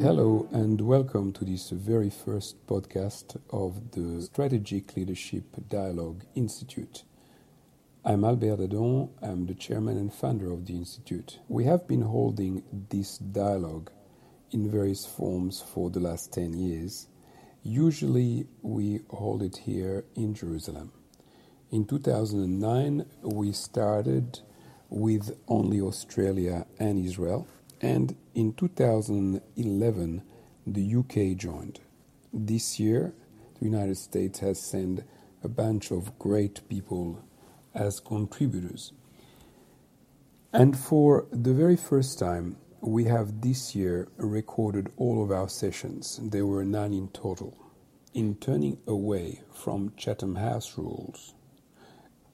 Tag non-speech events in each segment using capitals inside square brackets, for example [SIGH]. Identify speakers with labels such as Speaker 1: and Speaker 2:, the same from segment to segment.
Speaker 1: Hello and welcome to this very first podcast of the Strategic Leadership Dialogue Institute. I'm Albert Dadon, I'm the chairman and founder of the Institute. We have been holding this dialogue in various forms for the last 10 years. Usually we hold it here in Jerusalem. In 2009, we started with only Australia and Israel, and in 2011, the UK joined. This year, the United States has sent a bunch of great people as contributors. And for the very first time, we have this year recorded all of our sessions. There were nine in total. In turning away from Chatham House rules,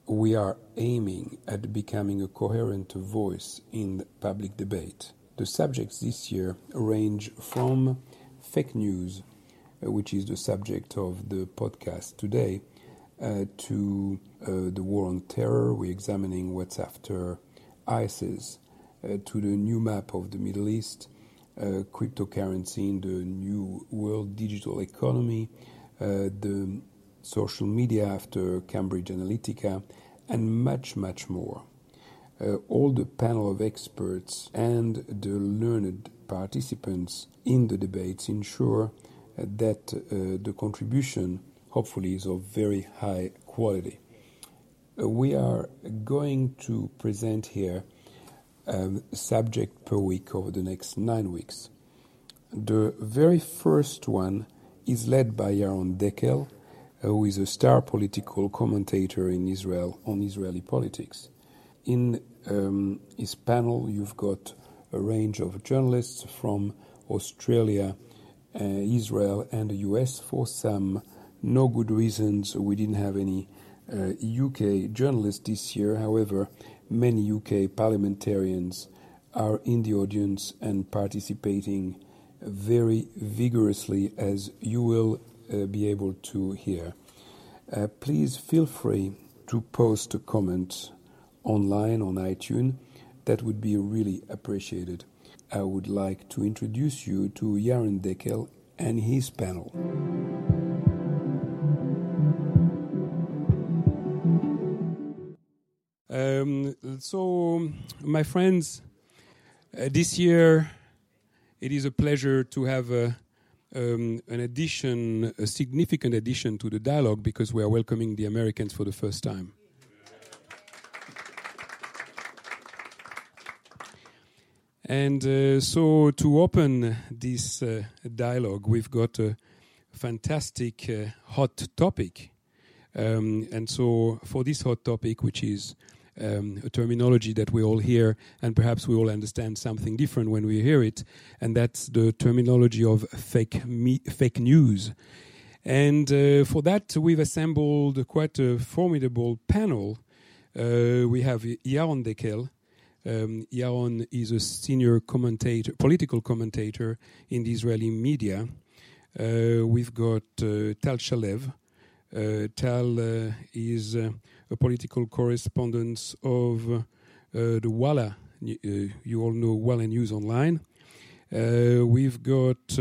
Speaker 1: we are aiming at becoming a coherent voice in public debate. The subjects this year range from fake news, uh, which is the subject of the podcast today, uh, to uh, the war on terror. We're examining what's after ISIS, uh, to the new map of the Middle East, uh, cryptocurrency in the new world digital economy, uh, the social media after Cambridge Analytica, and much, much more. Uh, all the panel of experts and the learned participants in the debates ensure uh, that uh, the contribution, hopefully, is of very high quality. Uh, we are going to present here um, a subject per week over the next nine weeks. The very first one is led by Yaron Dekel, who is a star political commentator in Israel on Israeli politics. In um, his panel, you've got a range of journalists from Australia, uh, Israel, and the US. For some no good reasons, we didn't have any uh, UK journalists this year. However, many UK parliamentarians are in the audience and participating very vigorously, as you will uh, be able to hear. Uh, please feel free to post a comment online on iTunes. That would be really appreciated. I would like to introduce you to Yaron Dekel and his panel. Um, so, my friends, uh, this year it is a pleasure to have uh, um, an addition, a significant addition to the dialogue because we are welcoming the Americans for the first time. And uh, so, to open this uh, dialogue, we've got a fantastic uh, hot topic. Um, and so, for this hot topic, which is um, a terminology that we all hear, and perhaps we all understand something different when we hear it, and that's the terminology of fake me- fake news. And uh, for that, we've assembled quite a formidable panel. Uh, we have Yaron Dekel. Um, Yaron is a senior commentator, political commentator in the Israeli media. Uh, we've got uh, Tal Shalev. Uh, Tal uh, is uh, a political correspondent of uh, the Walla. You all know Walla News Online. We've got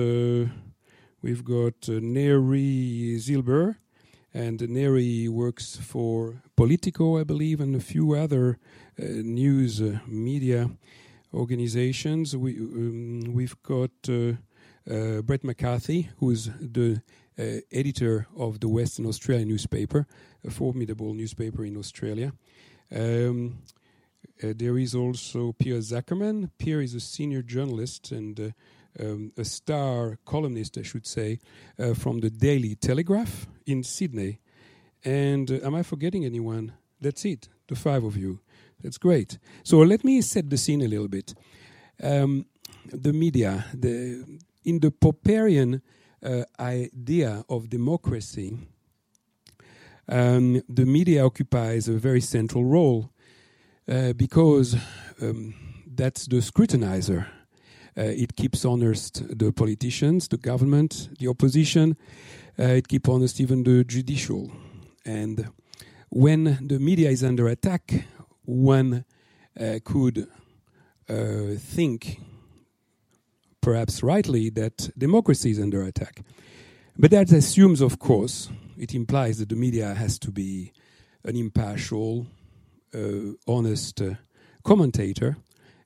Speaker 1: we've got Neri Zilber, and Neri works for Politico, I believe, and a few other news media organizations. We um, we've got Brett McCarthy, who's the uh, editor of the Western Australian newspaper, a formidable newspaper in Australia. Um, uh, there is also Piers Akerman. Piers is a senior journalist and uh, um, a star columnist, I should say, uh, from the Daily Telegraph in Sydney. And uh, am I forgetting anyone? That's it, the five of you. That's great. So let me set the scene a little bit. Um, the media, the, in the Popperian uh, idea of democracy, um, the media occupies a very central role uh, because um, that's the scrutinizer. Uh, it keeps honest the politicians, the government, the opposition. Uh, it keeps honest even the judicial. And when the media is under attack, one uh, could uh, think perhaps rightly, that democracy is under attack. But that assumes, of course, it implies that the media has to be an impartial, uh, honest uh, commentator.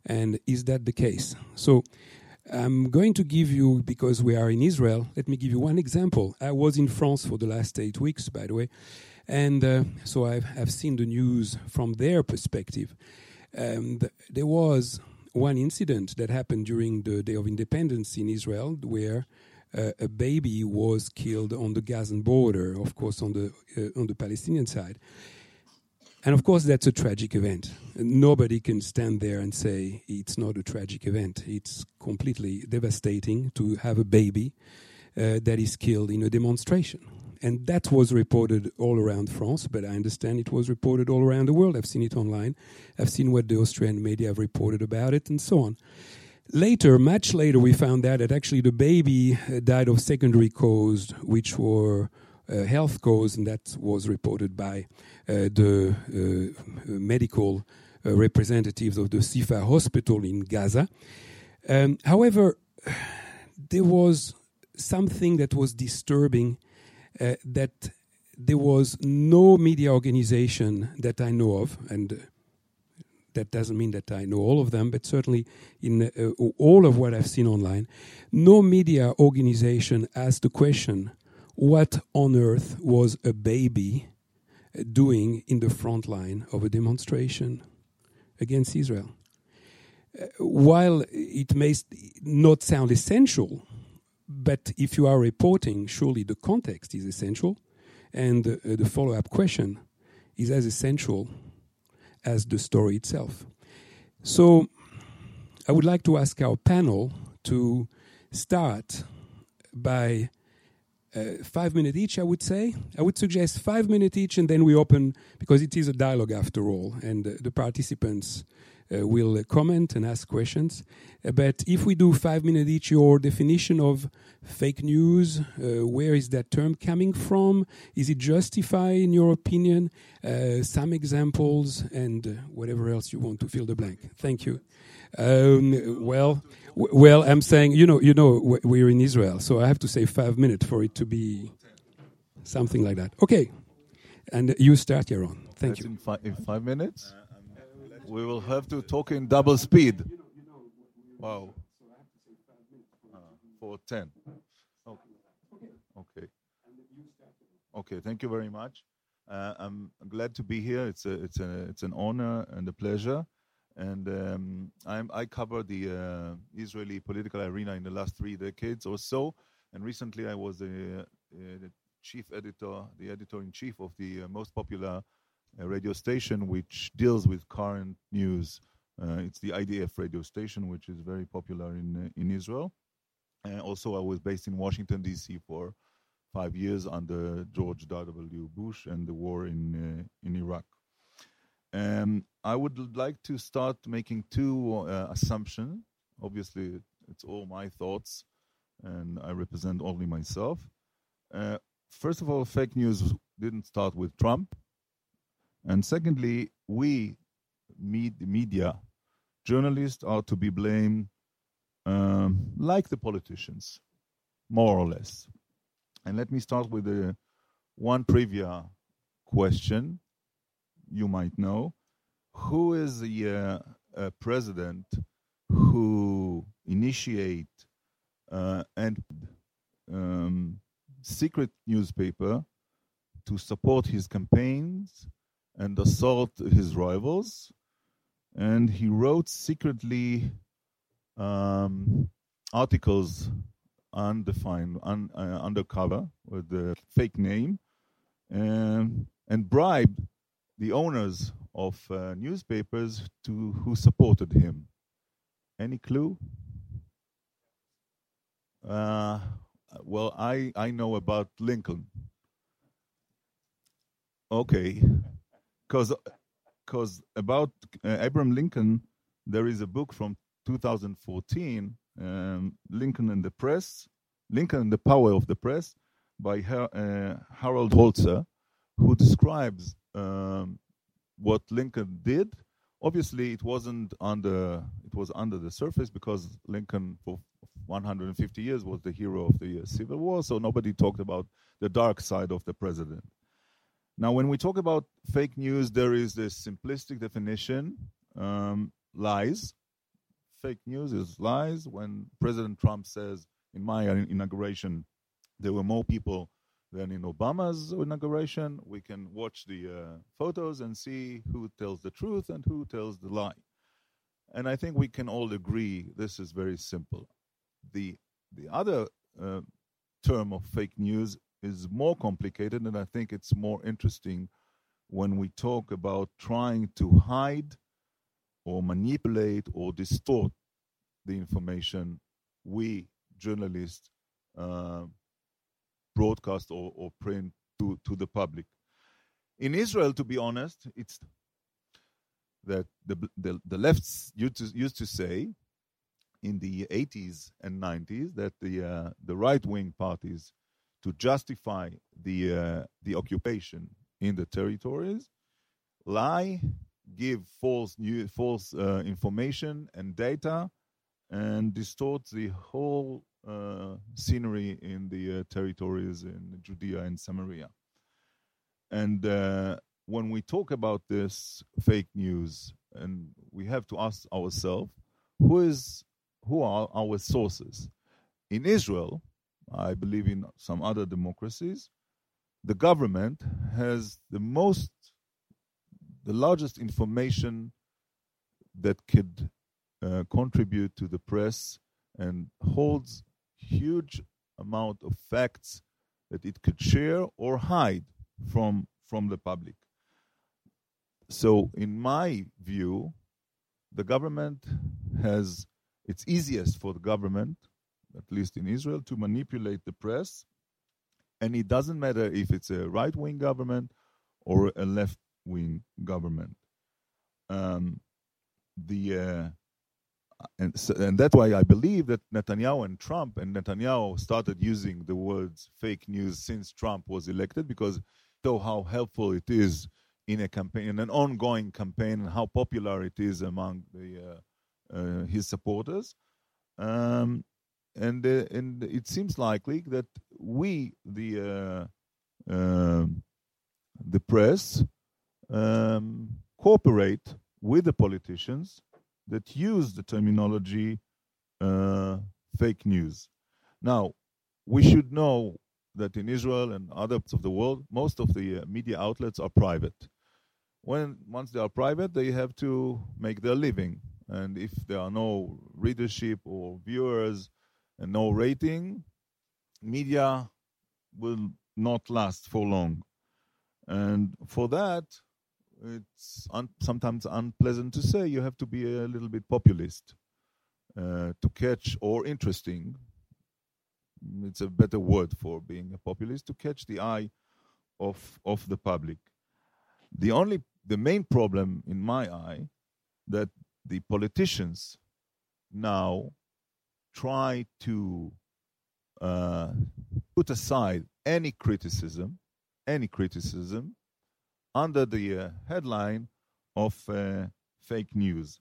Speaker 1: And is that the case? So I'm going to give you, because we are in Israel, let me give you one example. I was in France for the last eight weeks, by the way. And uh, so I've, I've, seen the news from their perspective. And there was one incident that happened during the Day of Independence in Israel where uh, a baby was killed on the Gazan border, of course, on the, uh, on the Palestinian side. And of course, that's a tragic event. Nobody can stand there and say it's not a tragic event. It's completely devastating to have a baby uh, that is killed in a demonstration. And that was reported all around France, but I understand it was reported all around the world. I've seen it online. I've seen what the Austrian media have reported about it, and so on. Later, much later, we found out that actually the baby uh, died of secondary cause, which were uh, health cause, and that was reported by uh, the uh, medical representatives of the Shifa hospital in Gaza. Um, however, [SIGHS] there was something that was disturbing uh, that there was no media organization that I know of, and uh, that doesn't mean that I know all of them, but certainly in uh, all of what I've seen online, no media organization asked the question what on earth was a baby doing in the front line of a demonstration against Israel? Uh, while it may not sound essential, but if you are reporting, surely the context is essential, and uh, the follow up question is as essential as the story itself. So, I would like to ask our panel to start by uh, five minutes each, I would say. I would suggest five minutes each, and then we open, because it is a dialogue after all, and uh, the participants will comment and ask questions. Uh, but if we do five minutes each, your definition of fake news, uh, where is that term coming from? Is it justified in your opinion? Uh, some examples, and whatever else you want to fill the blank. Thank you. Um, well, well, I'm saying, you know, you know, we're in Israel, so I have to say five minutes for it to be something like that. Okay, and you start, Yaron. Thank
Speaker 2: That's
Speaker 1: you.
Speaker 2: In, fi in, five minutes, we will have to talk in double speed. Wow. Uh, for ten. Okay. Okay. Okay. Thank you very much. Uh, I'm glad to be here. It's a, it's a, it's an honor and a pleasure and um, i cover the uh, Israeli political arena in the last three decades or so. And recently, I was the, uh, the chief editor, the editor in chief of the uh, most popular uh, radio station, which deals with current news. Uh, it's the IDF radio station, which is very popular in uh, in Israel. And also, I was based in Washington D.C. for five years under George W. Bush and the war in in Iraq. Um, I would like to start making two uh, assumptions. Obviously, it's all my thoughts, and I represent only myself. Uh, first of all, fake news didn't start with Trump. And secondly, we, med- media, journalists, are to be blamed um, like the politicians, more or less. And let me start with the one trivia question you might know. Who is the uh, president who initiate uh, and um, secret newspaper to support his campaigns and assault his rivals? And he wrote secretly um, articles undefined, un, uh, undercover with a fake name, and, and bribed the owners of uh, newspapers to who supported him. Any clue? Uh, well, I, I know about Lincoln. Okay, because because about uh, Abraham Lincoln, there is a book from 2014, um, Lincoln and the Press, Lincoln and the Power of the Press, by Her, uh, Harold Holzer, who describes um, what Lincoln did. Obviously, it wasn't under it was under the surface because Lincoln, for 150 years was the hero of the Civil War, so nobody talked about the dark side of the president. Now, when we talk about fake news, there is this simplistic definition um, lies. Fake news is lies. When President Trump says, in my inauguration, there were more people than in Obama's inauguration, we can watch the uh, photos and see who tells the truth and who tells the lie. And I think we can all agree this is very simple. The, the other uh, term of fake news is more complicated, and I think it's more interesting when we talk about trying to hide or manipulate or distort the information we journalists uh, broadcast or, or print to, to the public. In Israel, to be honest, it's that the, the, the lefts used to, used to say in the 80s and 90s that the, uh, the right wing parties to justify the uh, the occupation in the territories, lie, give false new false uh, information and data, and distort the whole uh, scenery in the uh, territories in Judea and Samaria. And uh, when we talk about this fake news, and we have to ask ourselves, who is who are our sources? In Israel, I believe in some other democracies, the government has the most, the largest information that could uh, contribute to the press and holds huge amount of facts that it could share or hide from from the public. So, in my view, the government has it's easiest for the government at least in Israel, to manipulate the press. And it doesn't matter if it's a right wing government or a left wing government. Um, the uh, and, so, and that's why I believe that Netanyahu and Trump and Netanyahu started using the words fake news since Trump was elected because though how helpful it is in a campaign, in an ongoing campaign, and how popular it is among the uh, uh, his supporters. Um, and uh, and it seems likely that we the uh, uh, the press um, cooperate with the politicians that use the terminology uh, fake news. Now, we should know that in Israel and other parts of the world, most of the uh, media outlets are private. When once they are private, they have to make their living, and if there are no readership or viewers and no rating, media will not last for long. And for that, it's un- sometimes unpleasant to say you have to be a little bit populist uh, to catch or interesting. It's a better word for being a populist to catch the eye of of the public. The only the main problem in my eye that the politicians now try to uh, put aside any criticism, any criticism, under the uh, headline of uh, fake news.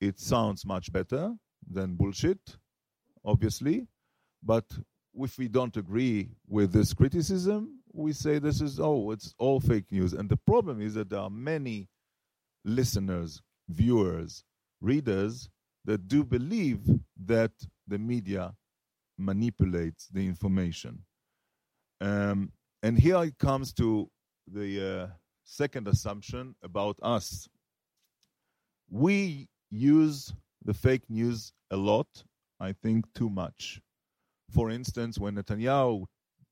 Speaker 2: It sounds much better than bullshit, obviously, but if we don't agree with this criticism, we say this is, oh, it's all fake news. And the problem is that there are many listeners, viewers, readers that do believe that the media manipulates the information. Um, and here it comes to the uh, second assumption about us. We use the fake news a lot, I think too much. For instance, when Netanyahu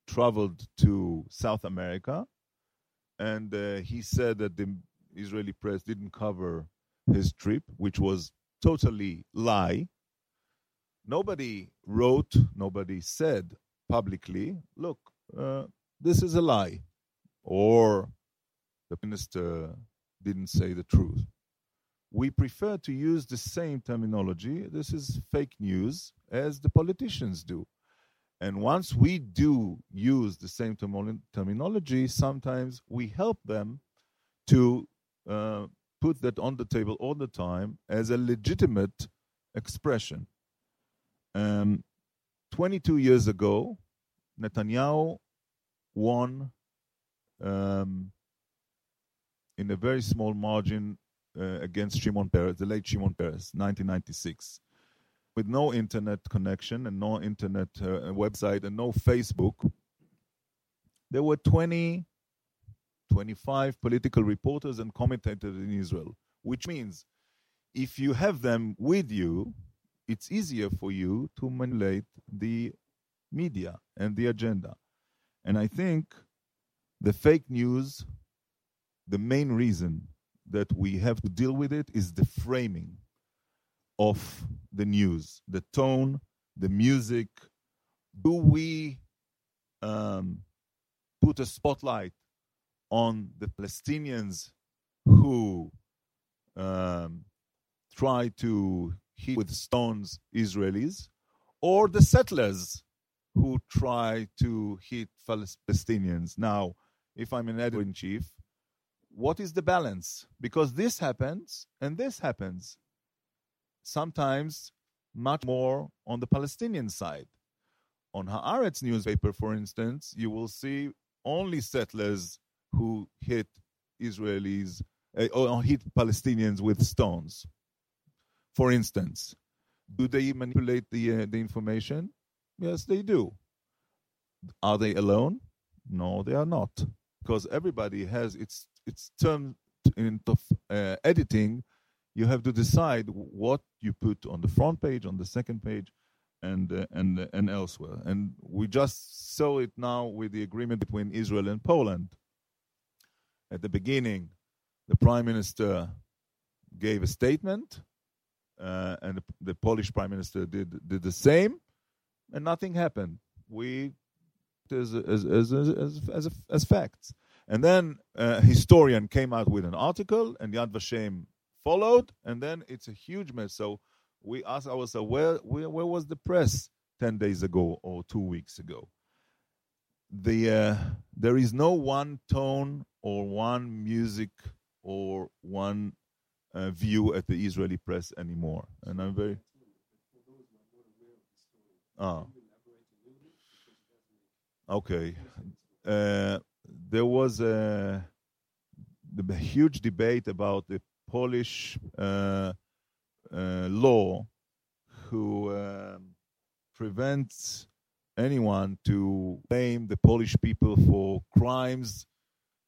Speaker 2: traveled to South America and uh, he said that the Israeli press didn't cover his trip, which was totally lie nobody wrote, nobody said publicly, look, uh, this is a lie, or the minister didn't say the truth. We prefer to use the same terminology, this is fake news, as the politicians do. And once we do use the same term- terminology, sometimes we help them to uh, put that on the table all the time as a legitimate expression. Um, 22 years ago, Netanyahu won um, in a very small margin uh, against Shimon Peres, the late Shimon Peres, 1996. With no internet connection and no internet uh, website and no Facebook, there were 20, 25 political reporters and commentators in Israel, which means if you have them with you, it's easier for you to manipulate the media and the agenda. And I think the fake news, the main reason that we have to deal with it is the framing of the news, the tone, the music. Do we um, put a spotlight on the Palestinians who um, try to hit with stones Israelis, or the settlers who try to hit Palestinians? Now, if I'm an editor in chief, what is the balance? Because this happens and this happens. Sometimes much more on the Palestinian side. On Haaretz newspaper, for instance, you will see only settlers who hit Israelis uh, or hit Palestinians with stones. For instance, do they manipulate the uh, the information? Yes, they do. Are they alone? No, they are not, because everybody has its its term in of uh, editing. You have to decide what you put on the front page, on the second page, and uh, and uh, and elsewhere. And we just saw it now with the agreement between Israel and Poland. At the beginning, the prime minister gave a statement, uh, and the, the, Polish prime minister did did the same, and nothing happened. We as as as as as, as facts. And then a historian came out with an article, and Yad Vashem followed, and then it's a huge mess. So we asked ourselves, where, where, where was the press 10 days ago or two weeks ago? The, uh, there is no one tone or one music or one uh, view at the Israeli press anymore. And I'm very. Ah. Okay. Uh, there was a, a, huge debate about the Polish uh, uh, law who um, prevents anyone to blame the Polish people for crimes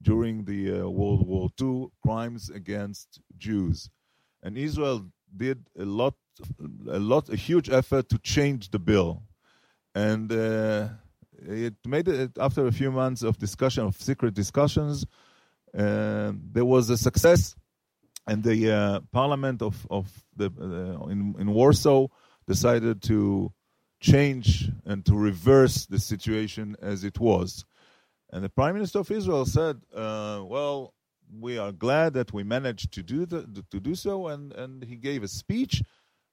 Speaker 2: during the uh, World War II, crimes against Jews, and Israel did a lot, a lot, a huge effort to change the bill, and uh, it made it after a few months of discussion, of secret discussions. Uh, there was a success and the uh, parliament of of the uh, in in Warsaw decided to change and to reverse the situation as it was. And the prime minister of Israel said, uh, "Well, we are glad that we managed to do the, to do so," and and he gave a speech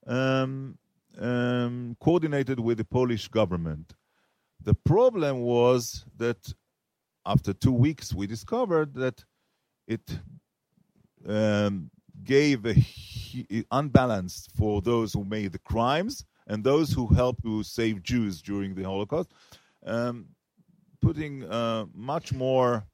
Speaker 2: um, um, coordinated with the Polish government. The problem was that after two weeks, we discovered that it um, gave a unbalanced for those who made the crimes and those who helped to save Jews during the Holocaust, um, putting uh, much more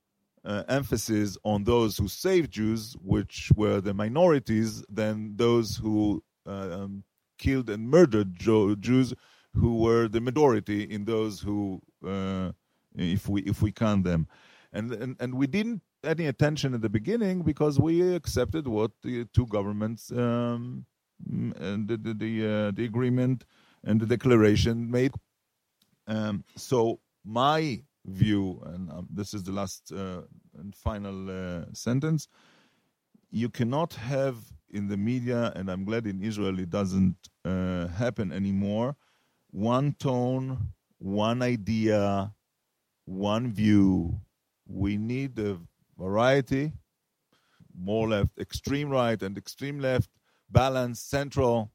Speaker 2: uh, emphasis on those who saved Jews, which were the minorities, than those who uh, um, killed and murdered Jews, who were the majority in those who, uh, if we if we count them, and and, and we didn't any attention at the beginning because we accepted what the two governments um, and the the the, uh, the, agreement and the declaration made. Um, so my view, and um, this is the last uh, and final uh, sentence, you cannot have in the media, and I'm glad in Israel it doesn't uh, happen anymore, one tone, one idea, one view. We need a variety, more left, extreme right and extreme left, balance, central.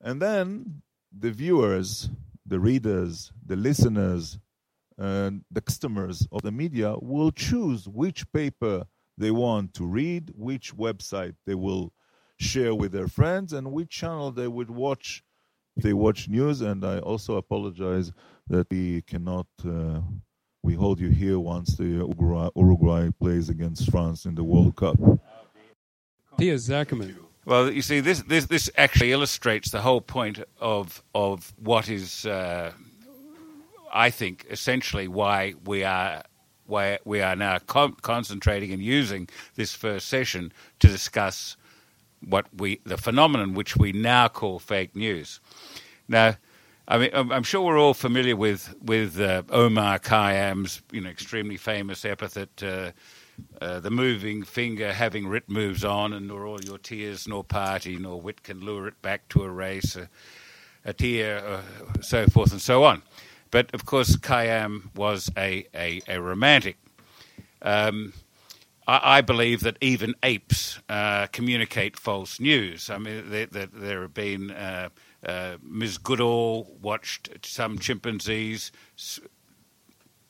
Speaker 2: And then the viewers, the readers, the listeners, and the customers of the media will choose which paper they want to read, which website they will share with their friends, and which channel they would watch they watch news, and I also apologize that we cannot. Uh, we hold you here once the Uruguay, Uruguay plays against France in the World Cup.
Speaker 1: Piers Akerman.
Speaker 3: Well, you see, this, this, this actually illustrates the whole point of, of what is, uh, I think, essentially why we are, why we are now com- concentrating and using this first session to discuss what we, the phenomenon which we now call fake news. Now, I mean, I'm sure we're all familiar with with uh, Omar Khayyam's, you know, extremely famous epithet, uh, uh, "The moving finger having writ moves on, and nor all your tears nor party nor wit can lure it back to erase a, a tear, uh, so forth and so on." But of course, Khayyam was a a, a romantic. Um, I, I, believe that even apes uh, communicate false news. I mean, there, there, there have been uh, uh, Ms. Goodall watched some chimpanzees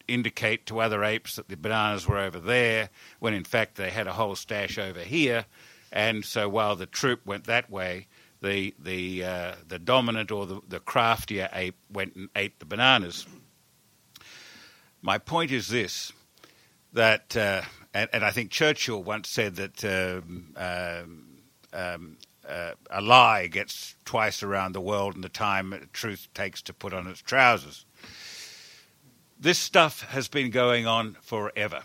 Speaker 3: indicate to other apes that the bananas were over there, when in fact they had a whole stash over here. And so while the troop went that way, the the uh, the dominant or the, the craftier ape went and ate the bananas. My point is this: that uh, and, and, I think Churchill once said that um, um, um uh, a lie gets twice around the world in the time truth takes to put on its trousers. This stuff has been going on forever.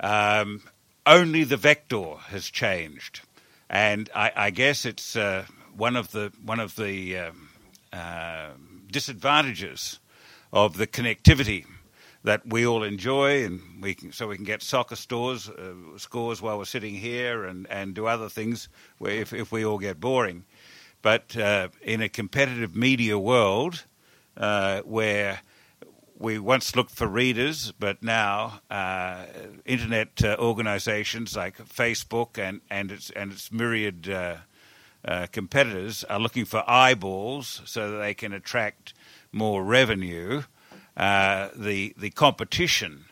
Speaker 3: Um, only the vector has changed, and I, I guess it's uh, one of the one of the um, uh, disadvantages of the connectivity that we all enjoy, and we can, so we can get soccer stores, uh, scores while we're sitting here, and, and do other things if, if we all get boring. But uh, in a competitive media world, uh, where we once looked for readers, but now uh, internet uh, organisations like Facebook and, and its and its myriad uh, competitors are looking for eyeballs so that they can attract more revenue uh, the the competition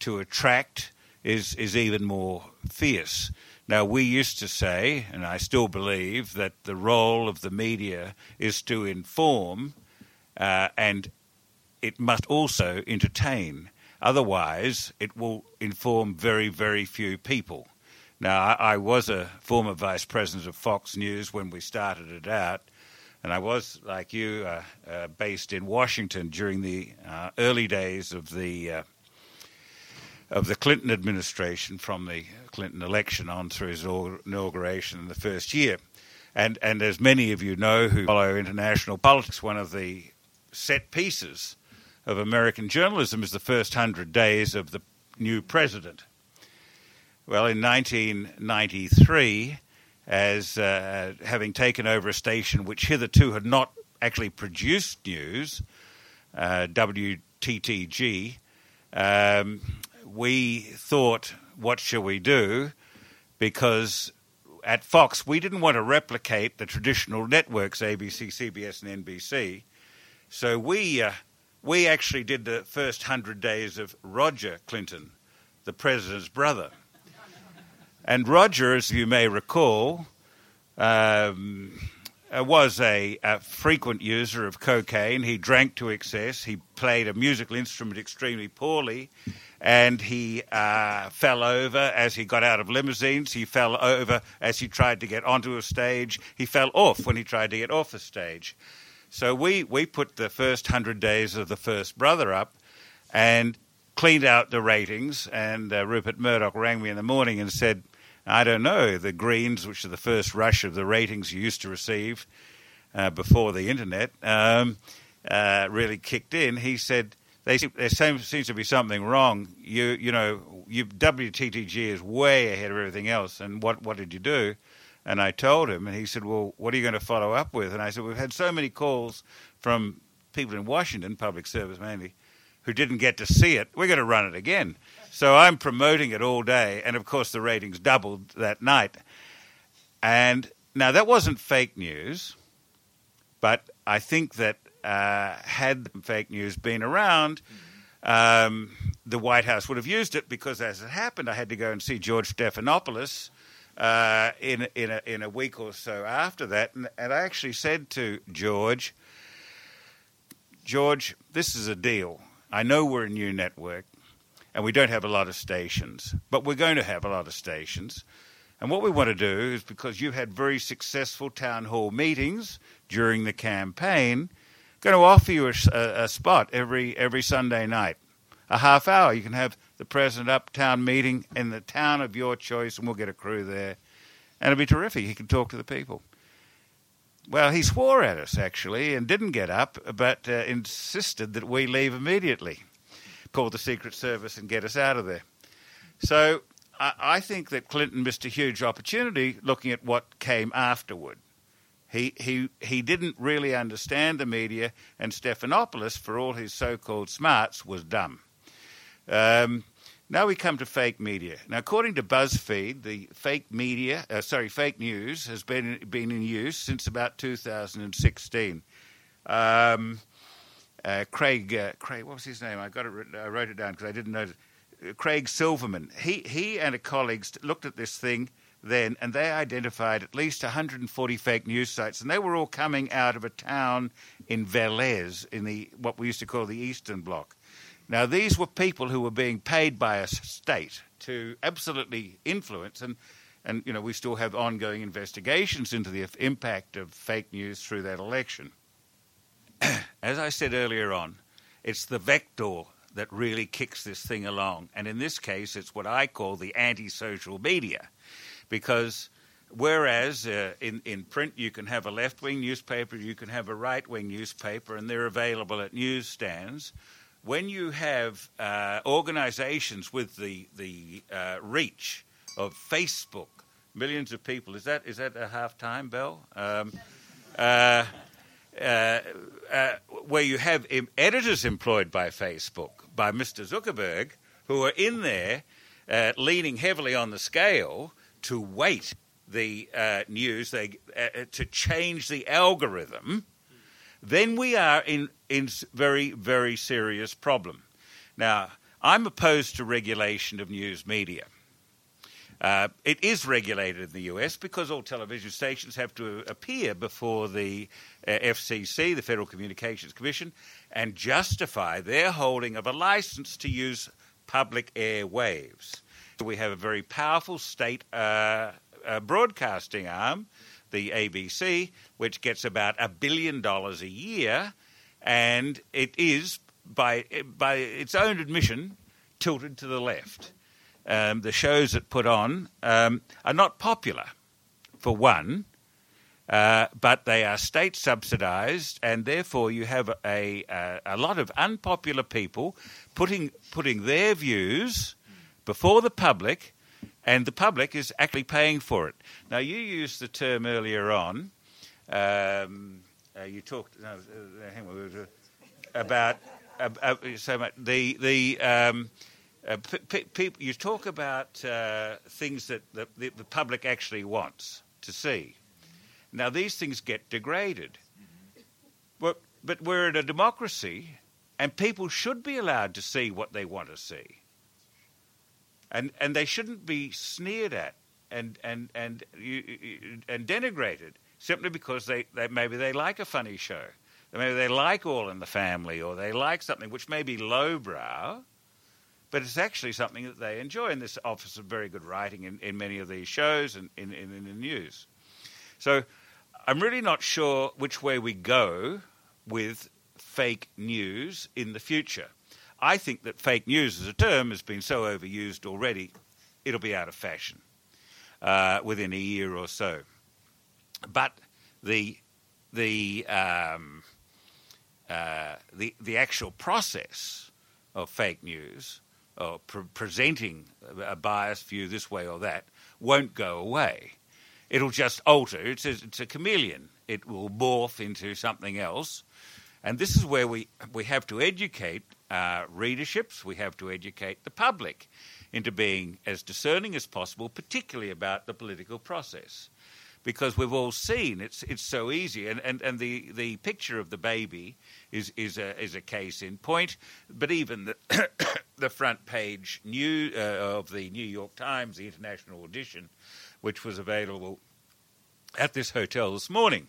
Speaker 3: to attract is is even more fierce. Now we used to say, and I still believe that the role of the media is to inform, uh, and it must also entertain. Otherwise, it will inform very very few people. Now I, I was a former vice president of Fox News when we started it out, and I was, like you, uh, uh, based in Washington during the uh, early days of the uh, of the Clinton administration, from the Clinton election on through his inauguration in the first year. And and as many of you know who follow international politics, one of the set pieces of American journalism is the first hundred days of the new president. Well, in 1993 as uh, having taken over a station which hitherto had not actually produced news, uh, WTTG, um, we thought, what shall we do? Because at Fox, we didn't want to replicate the traditional networks, ABC, CBS, and NBC. So we, uh, we actually did the first hundred days of Roger Clinton, the president's brother. And Roger, as you may recall, um, uh, was a, a, frequent user of cocaine. He drank to excess. He played a musical instrument extremely poorly. And he uh, fell over as he got out of limousines. He fell over as he tried to get onto a stage. He fell off when he tried to get off a stage. So we, we put the first 100 days of the first brother up and cleaned out the ratings. And uh, Rupert Murdoch rang me in the morning and said, I don't know, the Greens, which are the first rush of the ratings you used to receive uh, before the internet, um, uh, really kicked in. He said, they, there seems to be something wrong. You, you know, you, WTTG is way ahead of everything else. And what, what did you do? And I told him, and he said, Well, what are you going to follow up with? And I said, We've had so many calls from people in Washington, public service mainly, who didn't get to see it. We're going to run it again. So I'm promoting it all day, and of course the ratings doubled that night. And now that wasn't fake news, but I think that uh, had fake news been around, um, the White House would have used it because, as it happened, I had to go and see George Stephanopoulos uh, in in a, in a week or so after that, and, and I actually said to George George, this is a deal. I know we're a new network and we don't have a lot of stations, but we're going to have a lot of stations. And what we want to do is because you've had very successful town hall meetings during the campaign, going to offer you a, a, spot every every Sunday night, a half hour. You can have the president uptown meeting in the town of your choice, and we'll get a crew there, and it'll be terrific. He can talk to the people. Well, he swore at us actually and didn't get up, but uh, insisted that we leave immediately, call the Secret Service and get us out of there. So I, I think that Clinton missed a huge opportunity looking at what came afterward. He, he, he didn't really understand the media, and Stephanopoulos, for all his so called smarts, was dumb. Um, now we come to fake media. Now, according to BuzzFeed, the fake media, uh, sorry, fake news has been been in use since about 2016. Um, uh, Craig, uh, Craig, what was his name? I got it. I wrote it down because I didn't know. It. Craig Silverman. He he and a colleague looked at this thing then, and they identified at least 140 fake news sites, and they were all coming out of a town in Veles, in the what we used to call the Eastern Bloc. Now, these were people who were being paid by a state to absolutely influence, and, and you know, we still have ongoing investigations into the impact of fake news through that election. [CLEARS THROAT] As I said earlier on, it's the vector that really kicks this thing along. And in this case, it's what I call the anti-social media, because whereas uh, in, in print you can have a left-wing newspaper, you can have a right-wing newspaper, and they're available at newsstands when you have uh, organizations with the, the uh, reach of Facebook, millions of people, is that, is that a half time, Bell? Um, uh, uh, uh, where you have editors employed by Facebook, by Mr. Zuckerberg, who are in there uh, leaning heavily on the scale to weight the news, they, to change the algorithm then we are in in very very serious problem. Now, I'm opposed to regulation of news media. Uh, it is regulated in the US because all television stations have to appear before the uh, FCC, the Federal Communications Commission, and justify their holding of a license to use public airwaves. We have a very powerful state uh, uh broadcasting arm the ABC, which gets about a billion dollars a year, and it is, by, by its own admission, tilted to the left. Um, the shows it put on um, are not popular, for one, uh, but they are state subsidized, and therefore you have a, a, a, lot of unpopular people putting, putting their views before the public and the public is actually paying for it. Now, you used the term earlier on. Um, uh, you talked no, uh, on, about so much the the. Um, uh, pe- people, you talk about uh, things that the, the, public actually wants to see. Now, these things get degraded. But we're in a democracy, and people should be allowed to see what they want to see and and they shouldn't be sneered at and and and and denigrated simply because they, they maybe they like a funny show, maybe they like All in the Family, or they like something which may be lowbrow, but it's actually something that they enjoy. And this offers some very good writing in, in many of these shows and in, in, in the news. So I'm really not sure which way we go with fake news in the future. I think that fake news as a term has been so overused already, it'll be out of fashion uh, within a year or so. But the the um, uh, the the actual process of fake news or pre- presenting a biased view this way or that won't go away. It'll just alter. It's a, it's a chameleon. It will morph into something else, and this is where we we have to educate readerships, we have to educate the public into being as discerning as possible, particularly about the political process. Because we've all seen it's it's so easy, and, and, and the, the picture of the baby is is a is a case in point. But even the [COUGHS] the front page new uh, of the New York Times, the international edition, which was available at this hotel this morning,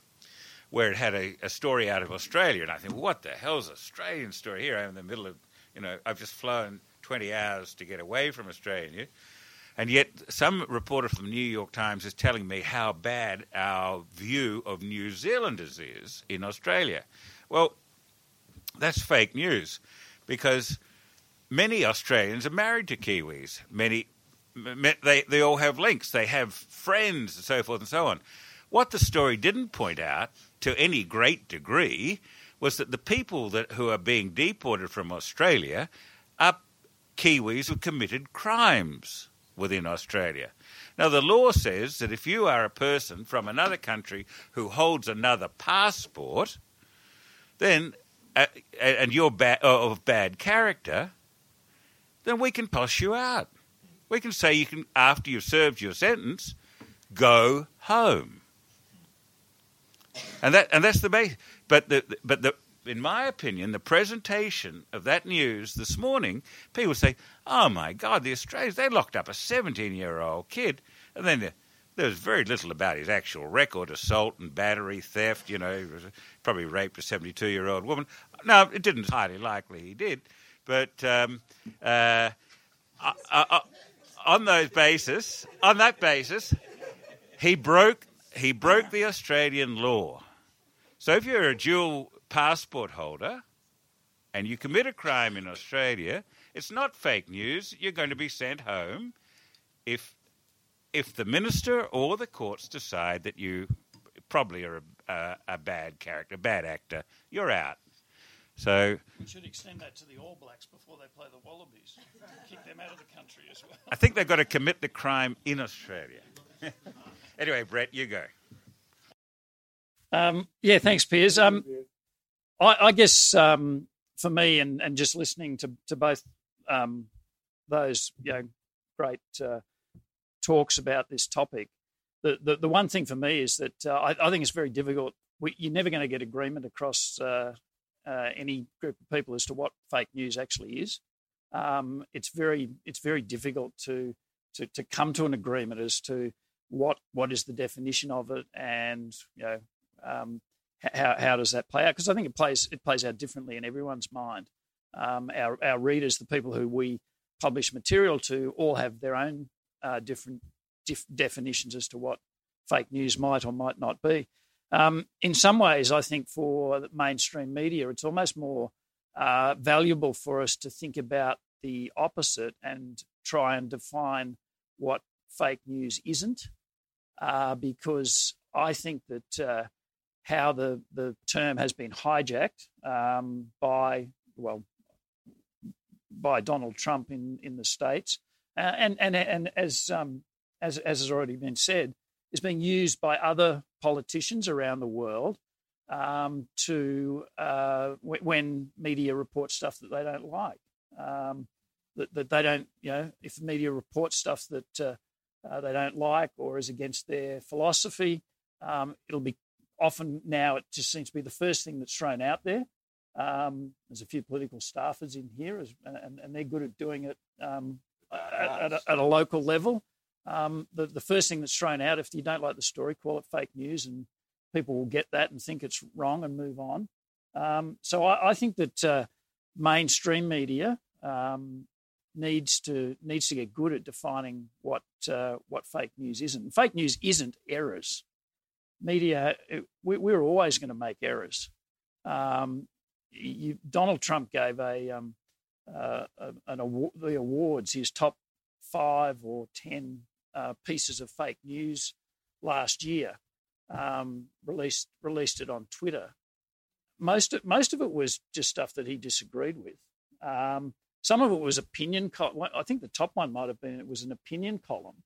Speaker 3: where it had a, a story out of Australia, and I think, what the hell's Australian story here? I'm in the middle of, you know, I've just flown 20 hours to get away from Australia. And yet, some reporter from the New York Times is telling me how bad our view of New Zealanders is in Australia. Well, that's fake news because many Australians are married to Kiwis. Many, they, they all have links, they have friends, and so forth and so on. What the story didn't point out to any great degree was that the people that, who are being deported from Australia are Kiwis who committed crimes within Australia. Now, the law says that if you are a person from another country who holds another passport, then uh, and you're ba- of bad character, then we can push you out. We can say you can, after you've served your sentence, go home. And that and that's the base. But the but the in my opinion, the presentation of that news this morning, people say, "Oh my God, the Australians they locked up a 17-year-old kid," and then there was very little about his actual record: assault and battery, theft. You know, probably raped a 72-year-old woman. No, it didn't. Highly likely he did, but um, uh, uh, uh, on those basis, on that basis, he broke he broke the Australian law. So if you're a dual passport holder and you commit a crime in Australia, it's not fake news. You're going to be sent home if if the minister or the courts decide that you probably are a, a, a bad character, a bad actor. You're out. So
Speaker 4: we should extend that to the All Blacks before they play the Wallabies. Kick them out of the country as well.
Speaker 3: I think they've got to commit the crime in Australia. [LAUGHS] anyway, Brett, you go.
Speaker 4: Um, yeah, thanks, Piers. Um, I, I, guess um, for me, and, and just listening to to both um, those you know great uh, talks about this topic, the, the, the one thing for me is that uh, I, I, think it's very difficult. We, you're never going to get agreement across uh, uh, any group of people as to what fake news actually is. Um, it's very it's very difficult to, to to come to an agreement as to what what is the definition of it and you know um, how how does that play out because I think it plays it plays out differently in everyone's mind. Um, our our readers, the people who we publish material to, all have their own uh, different dif- definitions as to what fake news might or might not be. Um, in some ways, I think for mainstream media, it's almost more uh, valuable for us to think about the opposite and try and define what fake news isn't, uh, because I think that uh, how the, the term has been hijacked um, by, well, by Donald Trump in, in the States, uh, and, and, and as, um, as, as has already been said, is being used by other politicians around the world um, to uh, w- when media reports stuff that they don't like. Um, that, that they don't, you know, if media reports stuff that uh, uh, they don't like or is against their philosophy, um, it'll be often now it just seems to be the first thing that's thrown out there. Um, there's a few political staffers in here, as, and, and, they're good at doing it um, at, at, a, at, a, local level um, the, the first thing that's thrown out, if you don't like the story, call it fake news, and people will get that and think it's wrong and move on. Um, so I, I, think that uh, mainstream media um, needs to needs to get good at defining what uh, what fake news isn't. And fake news isn't errors. Media, it, we, we're always going to make errors. Um, you, Donald Trump gave a, um, uh, an award, the awards, his top five or ten uh, pieces of fake news last year. Um, released released it on Twitter. Most of, most of it was just stuff that he disagreed with. Um, some of it was opinion. Co- I think the top one might have been it was an opinion column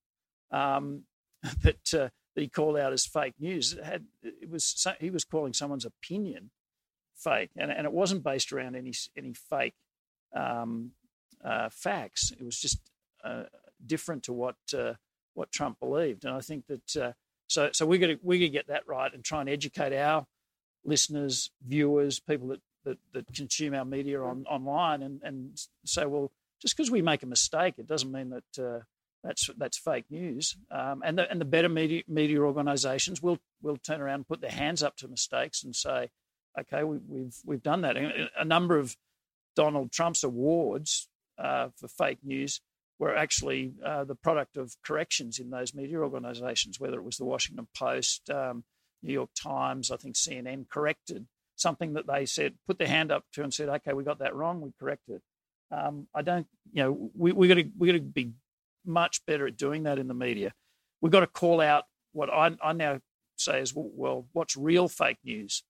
Speaker 4: um, [LAUGHS] that uh, that he called out as fake news. It had it was he was calling someone's opinion fake, and, and it wasn't based around any any fake um, uh, facts. It was just uh, different to what uh, what Trump believed. And I think that uh, so so we got to we got to get that right and try and educate our listeners, viewers, people that that, that consume our media on online, and and say, well, just because we make a mistake, it doesn't mean that uh, that's that's fake news. Um, and the and the better media media organisations will will turn around and put their hands up to mistakes and say, okay, we, we've we've done that. a number of Donald Trump's awards uh, for fake news were actually uh, the product of corrections in those media organisations, whether it was the Washington Post, um, New York Times, I think CNN corrected something that they said, put their hand up to and said, okay, we got that wrong, we corrected. Um, I don't, you know, we we got to we got to be much better at doing that in the media. We've got to call out what I, I now say is, well, what's real fake news?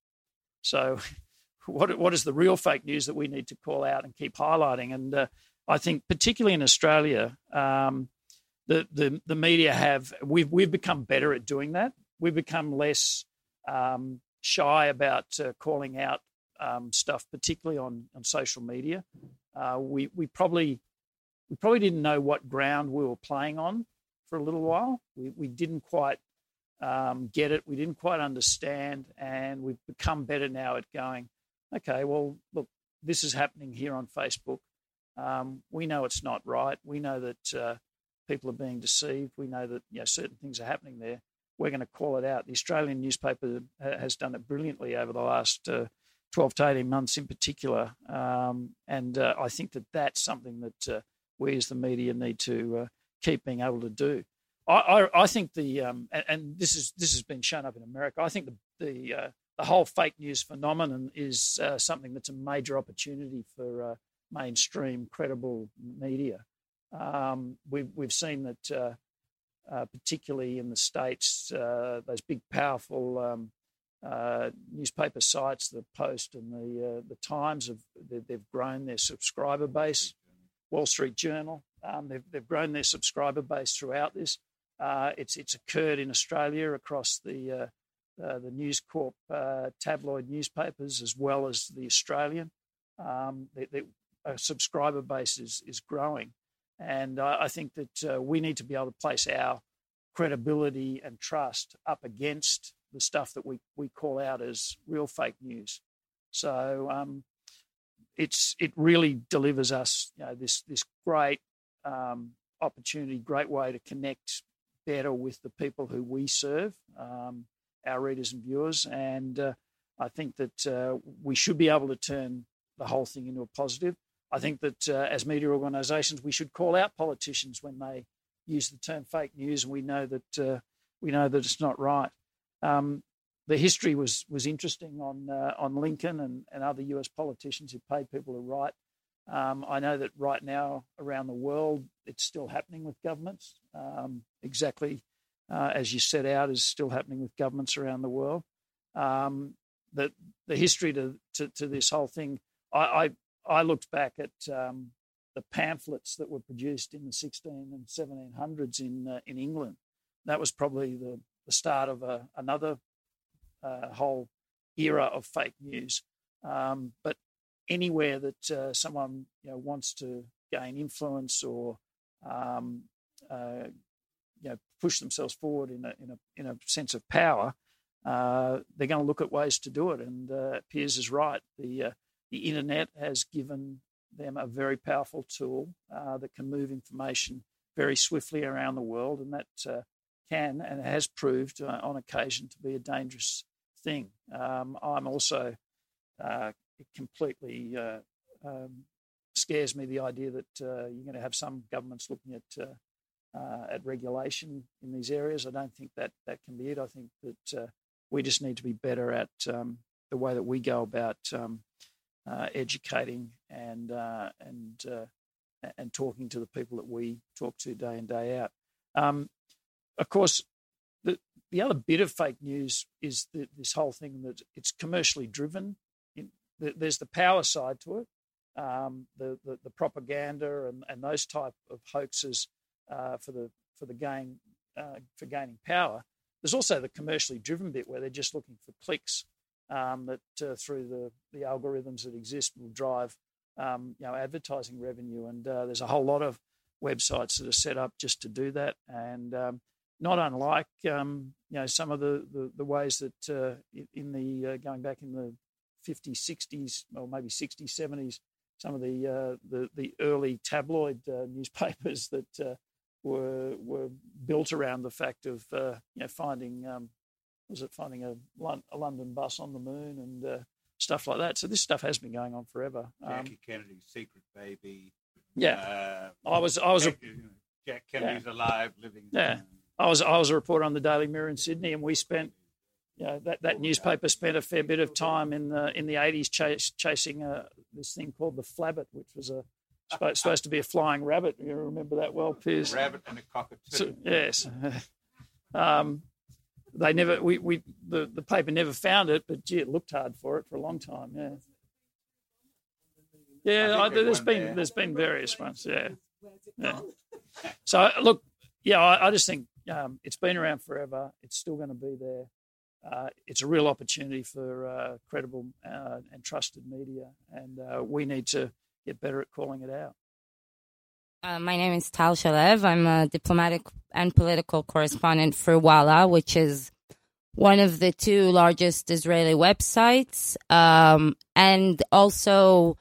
Speaker 4: So, [LAUGHS] what what is the real fake news that we need to call out and keep highlighting? And uh, I think, particularly in Australia, um, the, the the media have we've we've become better at doing that. We've become less um, shy about uh, calling out um, stuff, particularly on on social media. Uh, we we probably we probably didn't know what ground we were playing on for a little while. We we didn't quite um, get it. We didn't quite understand, and we've become better now at going. Okay, well, look, this is happening here on Facebook. Um, we know it's not right. We know that uh, people are being deceived. We know that you know, certain things are happening there. We're going to call it out. The Australian newspaper has done it brilliantly over the last uh, 12 to 18 months in particular. Um, and uh, I think that that's something that uh, we the media need to uh, keep being able to do. I, I, I think the, um, and, and, this, is, this has been shown up in America, I think the, the, uh, the whole fake news phenomenon is something that's a major opportunity for mainstream credible media. Um, we've we've seen that, uh, uh, particularly in the states, uh, those big powerful um, uh, newspaper sites, the Post and the uh, the Times, have they've grown their subscriber base. Wall Street Journal, um, they've they've grown their subscriber base throughout this. Uh, it's it's occurred in Australia across the the News Corp tabloid newspapers as well as the Australian. Um, they, they, subscriber base is, is growing. And I, I think that uh, we need to be able to place our credibility and trust up against the stuff that we, we call out as real fake news. So um, it's it really delivers us you know, this this great um, opportunity, great way to connect better with the people who we serve, um, our readers and viewers. And uh, I think that uh, we should be able to turn the whole thing into a positive. I think that uh, as media organisations, we should call out politicians when they use the term fake news, and we know that uh, we know that it's not right. Um, the history was was interesting on uh, on Lincoln and, and other U.S. politicians who paid people to write. Um, I know that right now around the world, it's still happening with governments. Um, exactly uh, as you set out, is still happening with governments around the world. Um, the the history to, to, to this whole thing, I, I I looked back at um, the pamphlets that were produced in the 16 and 1700s in uh, in England. That was probably the, the start of a, another uh, whole era of fake news. Um, but anywhere that uh, someone you know, wants to gain influence or um, uh, you know, push themselves forward in a, in a, in a sense of power, uh, they're going to look at ways to do it. And uh, Piers is right. The the internet has given them a very powerful tool uh, that can move information very swiftly around the world, and that uh, can and has proved uh, on occasion to be a dangerous thing. Um, I'm also uh, completely uh, um, scares me the idea that uh, you're going to have some governments looking at at regulation in these areas. I don't think that that can be it. I think that we just need to be better at um, the way that we go about um, uh, educating and uh, and uh, and talking to the people that we talk to day in day out. Um, of course, the the other bit of fake news is the, this whole thing that it's commercially driven. There's the power side to it, um, the, the, the propaganda and, and those type of hoaxes uh, for the for the gain uh, for gaining power. There's also the commercially driven bit where they're just looking for clicks um, that uh, through the, the algorithms that exist will drive um, you know advertising revenue. And uh, there's a whole lot of websites that are set up just to do that, and um, not unlike um, you know some of the the, the ways that uh, in the uh, going back in the 50s, 60s, or maybe 60s, 70s, some of the uh, the, the early tabloid uh, newspapers [LAUGHS] that were were built around the fact of uh, you know finding um, was it finding a, a, London bus on the moon and uh, stuff like that. So this stuff has been going on forever.
Speaker 3: Jackie um, Kennedy's secret baby.
Speaker 4: Yeah, uh, I was I was
Speaker 3: Jack, a, Jack Kennedy's yeah. alive, living.
Speaker 4: Yeah, I was I was a reporter on the Daily Mirror in Sydney, and we spent. You know, that, that newspaper spent a fair bit of time in the in the eighties chas- chasing uh, this thing called the flabbit, which was a supposed, [LAUGHS] supposed to be a flying rabbit. You remember that well, Piers?
Speaker 3: rabbit and a cockatoo. So,
Speaker 4: yes. [LAUGHS] um, they never we, we the, the paper never found it, but gee, it looked hard for it for a long time. Yeah. Yeah, I, there's been there. there's been various ones. Yeah, yeah. So look, yeah, I, I just think um, it's been around forever. It's still going to be there. Uh, it's a real opportunity for uh, credible uh, and trusted media, and uh, we need to get better at calling it out.
Speaker 5: Uh, my name is Tal Shalev. I'm a diplomatic and political correspondent for Walla, which is one of the two largest Israeli websites, um, and also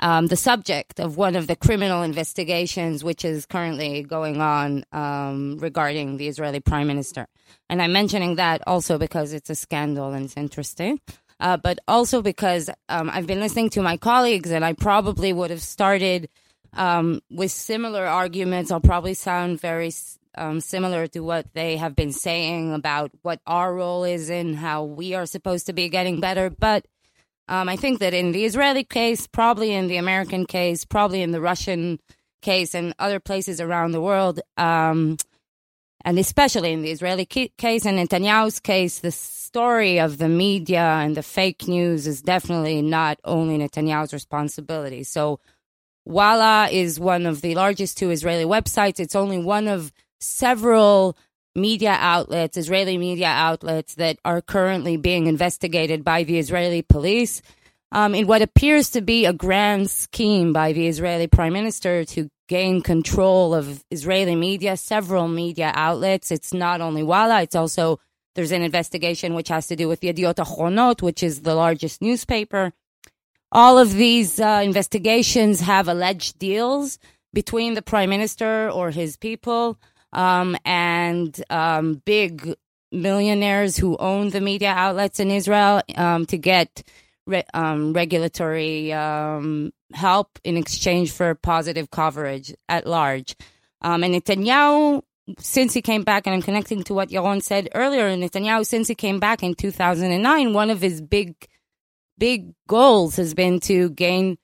Speaker 5: um, the subject of one of the criminal investigations which is currently going on um, regarding the Israeli prime minister. And I'm mentioning that also because it's a scandal and it's interesting. Uh, but also because um, I've been listening to my colleagues, and I probably would have started um, with similar arguments. I'll probably sound very um, similar to what they have been saying about what our role is and how we are supposed to be getting better. But um, I think that in the Israeli case, probably in the American case, probably in the Russian case, and other places around the world, um, and especially in the Israeli case and Netanyahu's case, the story of the media and the fake news is definitely not only Netanyahu's responsibility. So Walla is one of the largest two Israeli websites. It's only one of several media outlets, Israeli media outlets, that are currently being investigated by the Israeli police um, in what appears to be a grand scheme by the Israeli prime minister to gain control of Israeli media, several media outlets. It's not only Walla, it's also there's an investigation which has to do with the Yediot Ahronot, which is the largest newspaper. All of these uh, investigations have alleged deals between the prime minister or his people um, and um, big millionaires who own the media outlets in Israel um, to get re- um, regulatory um, help in exchange for positive coverage at large. Um, and Netanyahu, since he came back, and I'm connecting to what Yaron said earlier, Netanyahu, since he came back in 2009, one of his big big goals has been to gain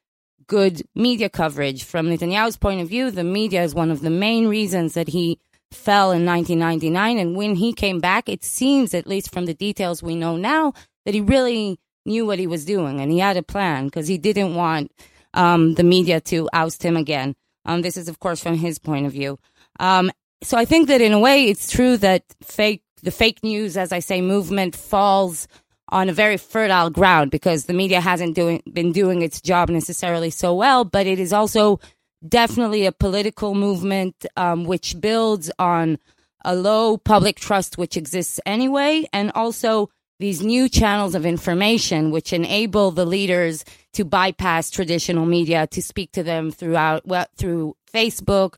Speaker 5: good media coverage. From Netanyahu's point of view, the media is one of the main reasons that he fell in 1999. And when he came back, it seems, at least from the details we know now, that he really knew what he was doing and he had a plan because he didn't want um, the media to oust him again. Um, this is, of course, from his point of view. Um, so I think that in a way, it's true that fake the fake news, as I say, movement falls on a very fertile ground because the media hasn't doing, been doing its job necessarily so well, but it is also definitely a political movement um, which builds on a low public trust which exists anyway, and also these new channels of information which enable the leaders to bypass traditional media to speak to them throughout well, through Facebook,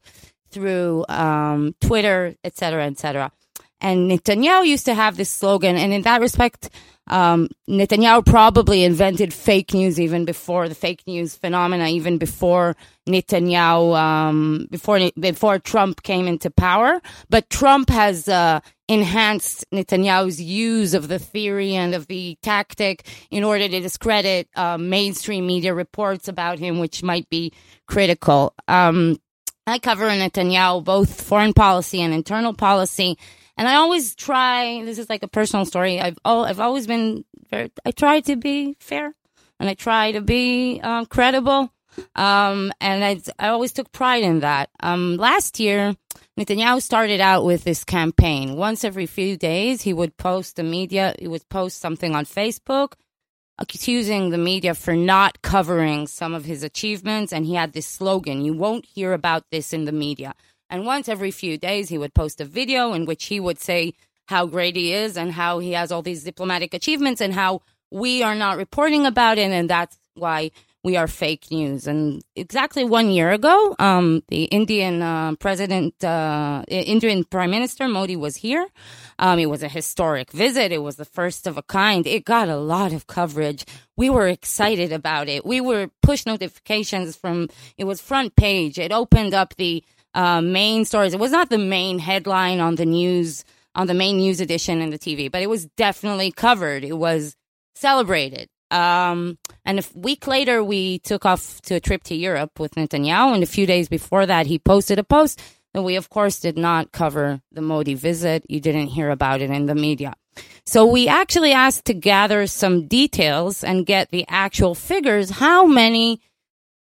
Speaker 5: through um, Twitter, etc., etc. And Netanyahu used to have this slogan, and in that respect, um, Netanyahu probably invented fake news even before the fake news phenomena, even before Netanyahu, um, before before Trump came into power. But Trump has uh, enhanced Netanyahu's use of the theory and of the tactic in order to discredit uh, mainstream media reports about him, which might be critical. Um, I cover Netanyahu both foreign policy and internal policy. And I always try. This is like a personal story. I've all, I've always been very. I try to be fair, and I try to be uh, credible. Um, and I, I always took pride in that. Um, last year, Netanyahu started out with this campaign. Once every few days, he would post the media. He would post something on Facebook, accusing the media for not covering some of his achievements. And he had this slogan: "You won't hear about this in the media." And once every few days, he would post a video in which he would say how great he is and how he has all these diplomatic achievements and how we are not reporting about it. And that's why we are fake news. And exactly one year ago, um, the Indian uh, president, uh, Indian Prime Minister Modi was here. Um, it was a historic visit. It was the first of a kind. It got a lot of coverage. We were excited about it. We were push notifications from, it was front page. It opened up the uh, main stories. It was not the main headline on the news, on the main news edition in the TV, but it was definitely covered. It was celebrated. Um, and a week later, we took off to a trip to Europe with Netanyahu. And a few days before that, he posted a post that we, of course, did not cover the Modi visit. You didn't hear about it in the media. So we actually asked to gather some details and get the actual figures. How many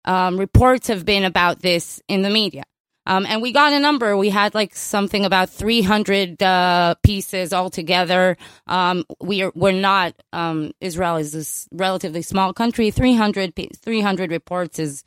Speaker 5: um, reports have been about this in the media? Um, and we got a number. We had like something about 300 uh, pieces altogether. Um, we are, we're not, um, Israel is a relatively small country. 300, 300 reports is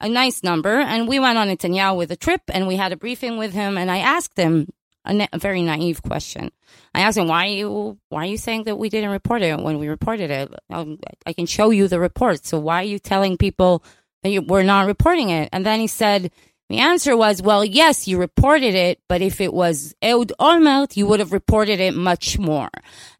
Speaker 5: a nice number. And we went on Netanyahu with a trip and we had a briefing with him. And I asked him a, na- a very naive question. I asked him, why are you, why are you saying that we didn't report it when we reported it? Um, I can show you the report. So why are you telling people that you, we're not reporting it? And then he said, the answer was, well, yes, you reported it, but if it was Ehud Olmert, you would have reported it much more.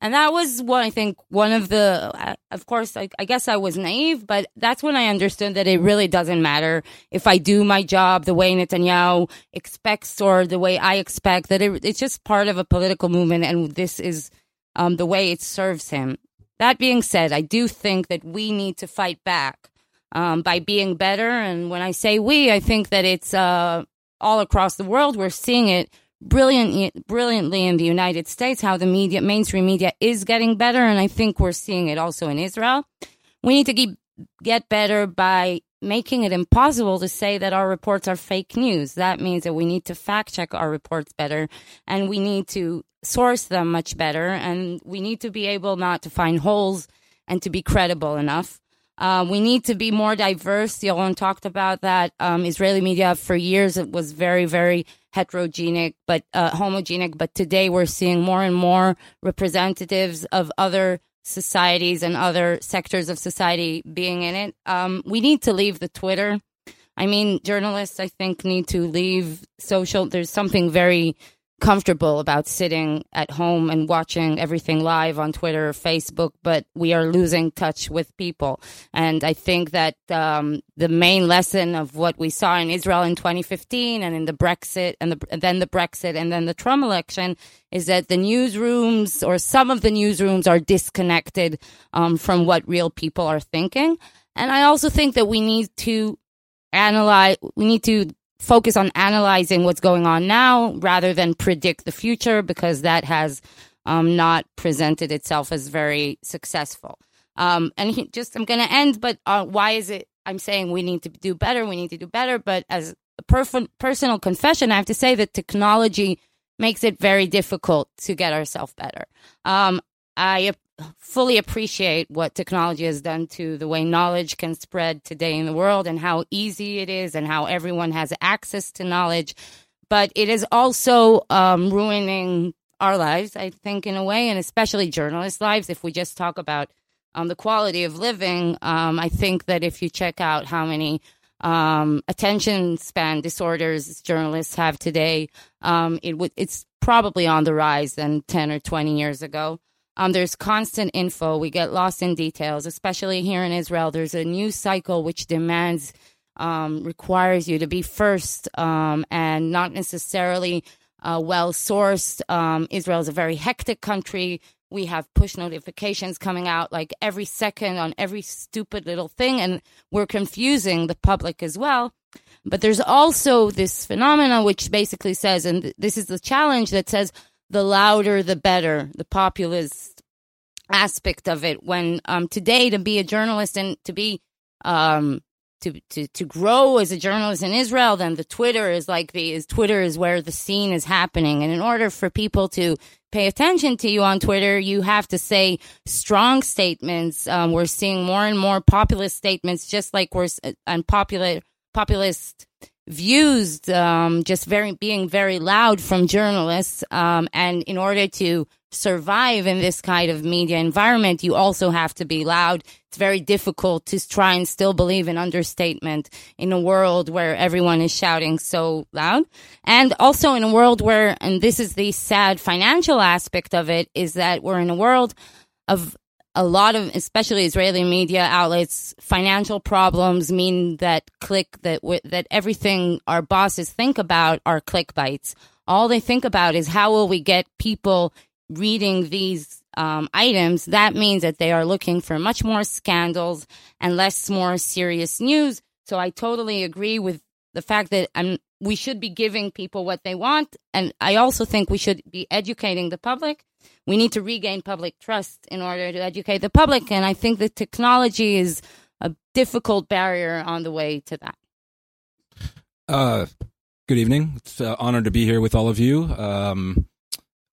Speaker 5: And that was what I think one of the, of course, I, I, guess I was naive, but that's when I understood that it really doesn't matter if I do my job the way Netanyahu expects or the way I expect, that it, it's just part of a political movement and this is um, the way it serves him. That being said, I do think that we need to fight back um, by being better. And when I say we, I think that it's uh, all across the world. We're seeing it brilliantly, brilliantly in the United States, how the media, mainstream media is getting better. And I think we're seeing it also in Israel. We need to keep, get better by making it impossible to say that our reports are fake news. That means that we need to fact check our reports better and we need to source them much better. And we need to be able not to find holes and to be credible enough. Uh, we need to be more diverse. Yaron talked about that. Um, Israeli media for years it was very, very heterogenic, but uh, homogenic. But today we're seeing more and more representatives of other societies and other sectors of society being in it. Um, we need to leave the Twitter. I mean, journalists, I think, need to leave social. There's something very comfortable about sitting at home and watching everything live on Twitter or Facebook, but we are losing touch with people. And I think that um, the main lesson of what we saw in Israel in 2015 and in the Brexit and, the, and then the Brexit and then the Trump election is that the newsrooms or some of the newsrooms are disconnected um, from what real people are thinking. And I also think that we need to analyze, we need to focus on analyzing what's going on now rather than predict the future because that has um, not presented itself as very successful. Um, and he, just, I'm going to end, but uh, why is it? I'm saying we need to do better. We need to do better. But as a perf- personal confession, I have to say that technology makes it very difficult to get ourselves better. Um, I fully appreciate what technology has done to the way knowledge can spread today in the world and how easy it is and how everyone has access to knowledge. But it is also um, ruining our lives, I think, in a way, and especially journalists' lives. If we just talk about um, the quality of living, um, I think that if you check out how many um, attention span disorders journalists have today, um, it w- it's probably on the rise than 10 or 20 years ago. Um, there's constant info. We get lost in details, especially here in Israel. There's a news cycle which demands, um, requires you to be first um, and not necessarily uh, well sourced. Um, Israel is a very hectic country. We have push notifications coming out like every second on every stupid little thing, and we're confusing the public as well. But there's also this phenomena which basically says, and this is the challenge that says, the louder the better, the populist aspect of it. When um, today to be a journalist and to be um, to, to to grow as a journalist in Israel, then the Twitter is like the is Twitter is where the scene is happening. And in order for people to pay attention to you on Twitter, you have to say strong statements. Um, we're seeing more and more populist statements, just like we're unpopular populist views um, just very being very loud from journalists um, and in order to survive in this kind of media environment, you also have to be loud. It's very difficult to try and still believe in understatement in a world where everyone is shouting so loud. And also in a world where, and this is the sad financial aspect of it, is that we're in a world of a lot of, especially Israeli media outlets, financial problems mean that click that that everything our bosses think about are clickbaits. All they think about is how will we get people reading these um, items, that means that they are looking for much more scandals and less more serious news. So I totally agree with the fact that um, we should be giving people what they want. And I also think we should be educating the public. We need to regain public trust in order to educate the public. And I think that technology is a difficult barrier on the way to that.
Speaker 6: Uh, good evening. It's an uh, honor to be here with all of you. Um,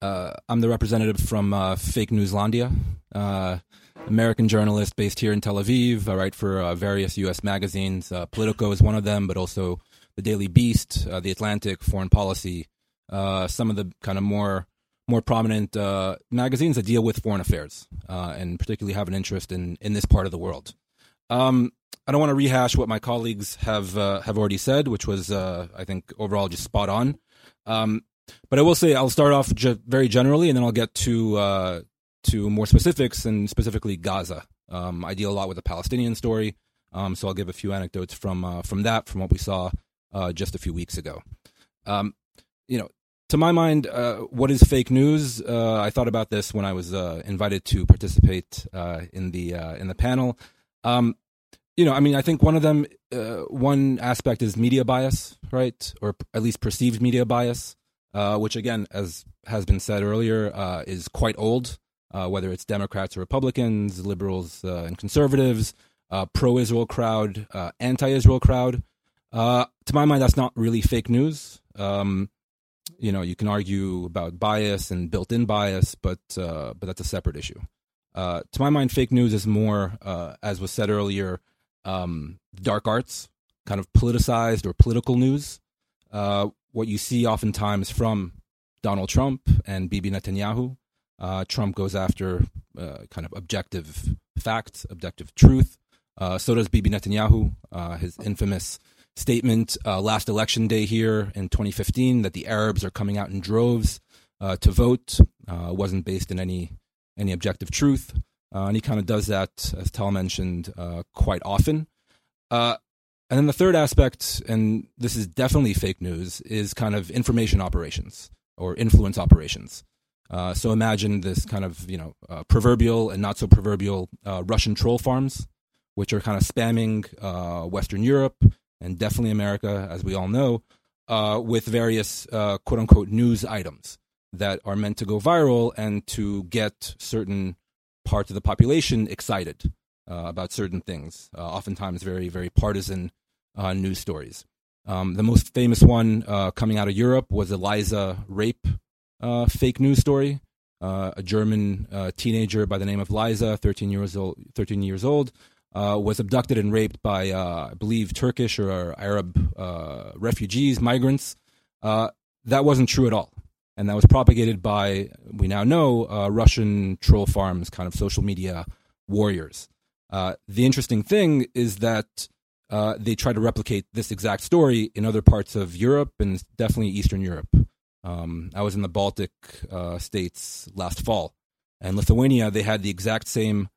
Speaker 6: uh, I'm the representative from uh, Fake Newslandia, uh, American journalist based here in Tel Aviv. I write for uh, various U.S. magazines. Uh, Politico is one of them, but also the Daily Beast, uh, the Atlantic, Foreign Policy, some of the kind of more more prominent magazines that deal with foreign affairs and particularly have an interest in in this part of the world. Um, I don't want to rehash what my colleagues have have already said, which was I think overall just spot on. Um, but I will say I'll start off ge- very generally, and then I'll get to uh, to more specifics, and specifically Gaza. Um, I deal a lot with the Palestinian story, um, so I'll give a few anecdotes from uh, from that, from what we saw uh, just a few weeks ago. Um, you know, to my mind, uh, what is fake news? Uh, I thought about this when I was uh, invited to participate in the in the panel. Um, you know, I mean, I think one of them, one aspect is media bias, right, or at least perceived media bias uh, which again, as has been said earlier, uh, is quite old. Uh, whether it's Democrats or Republicans, liberals uh, and conservatives, uh, pro-Israel crowd, uh, anti-Israel crowd. to my mind, that's not really fake news. Um, you know, you can argue about bias and built-in bias, but but that's a separate issue. to my mind, fake news is more, as was said earlier, um, dark arts, kind of politicized or political news. Uh, what you see oftentimes from Donald Trump and Bibi Netanyahu. Uh, Trump goes after uh, kind of objective facts, objective truth. Uh, so does Bibi Netanyahu. Uh, his infamous statement uh, last election day here in 2015 that the Arabs are coming out in droves uh, to vote wasn't based in any any objective truth, and he kind of does that, as Tal mentioned, quite often. And then the third aspect, and this is definitely fake news, is kind of information operations or influence operations. Uh, so imagine this kind of you know uh, proverbial and not so proverbial uh, Russian troll farms, which are kind of spamming uh, Western Europe and definitely America, as we all know, uh, with various quote unquote news items that are meant to go viral and to get certain parts of the population excited about certain things. oftentimes, very very partisan news stories. Um, the most famous one coming out of Europe was Eliza rape uh, fake news story. Uh, a German uh, teenager by the name of Liza, 13 years old, 13 years old uh, was abducted and raped by, I believe, Turkish or Arab refugees, migrants. that wasn't true at all. And that was propagated by, we now know, Russian troll farms, kind of social media warriors. the interesting thing is that uh, they try to replicate this exact story in other parts of Europe and definitely Eastern Europe. Um, I was in the Baltic uh, states last fall, and Lithuania they had the exact same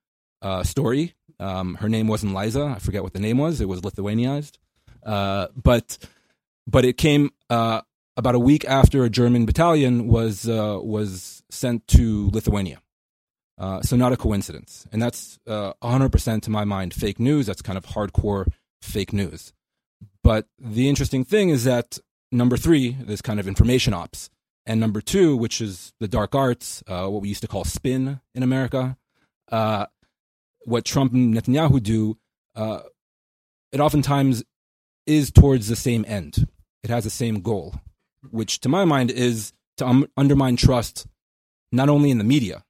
Speaker 6: uh, story. Um, her name wasn't Liza. I forget what the name was. It was Lithuanianized, uh, but but it came uh, about a week after a German battalion was uh, was sent to Lithuania. so not a coincidence, and that's 100% to my mind fake news. That's kind of hardcore fake news. But the interesting thing is that number three, this kind of information ops, and number two, which is the dark arts, uh, what we used to call spin in America, uh, what Trump and Netanyahu do, uh, it oftentimes is towards the same end. It has the same goal, which to my mind is to um, undermine trust not only in the media,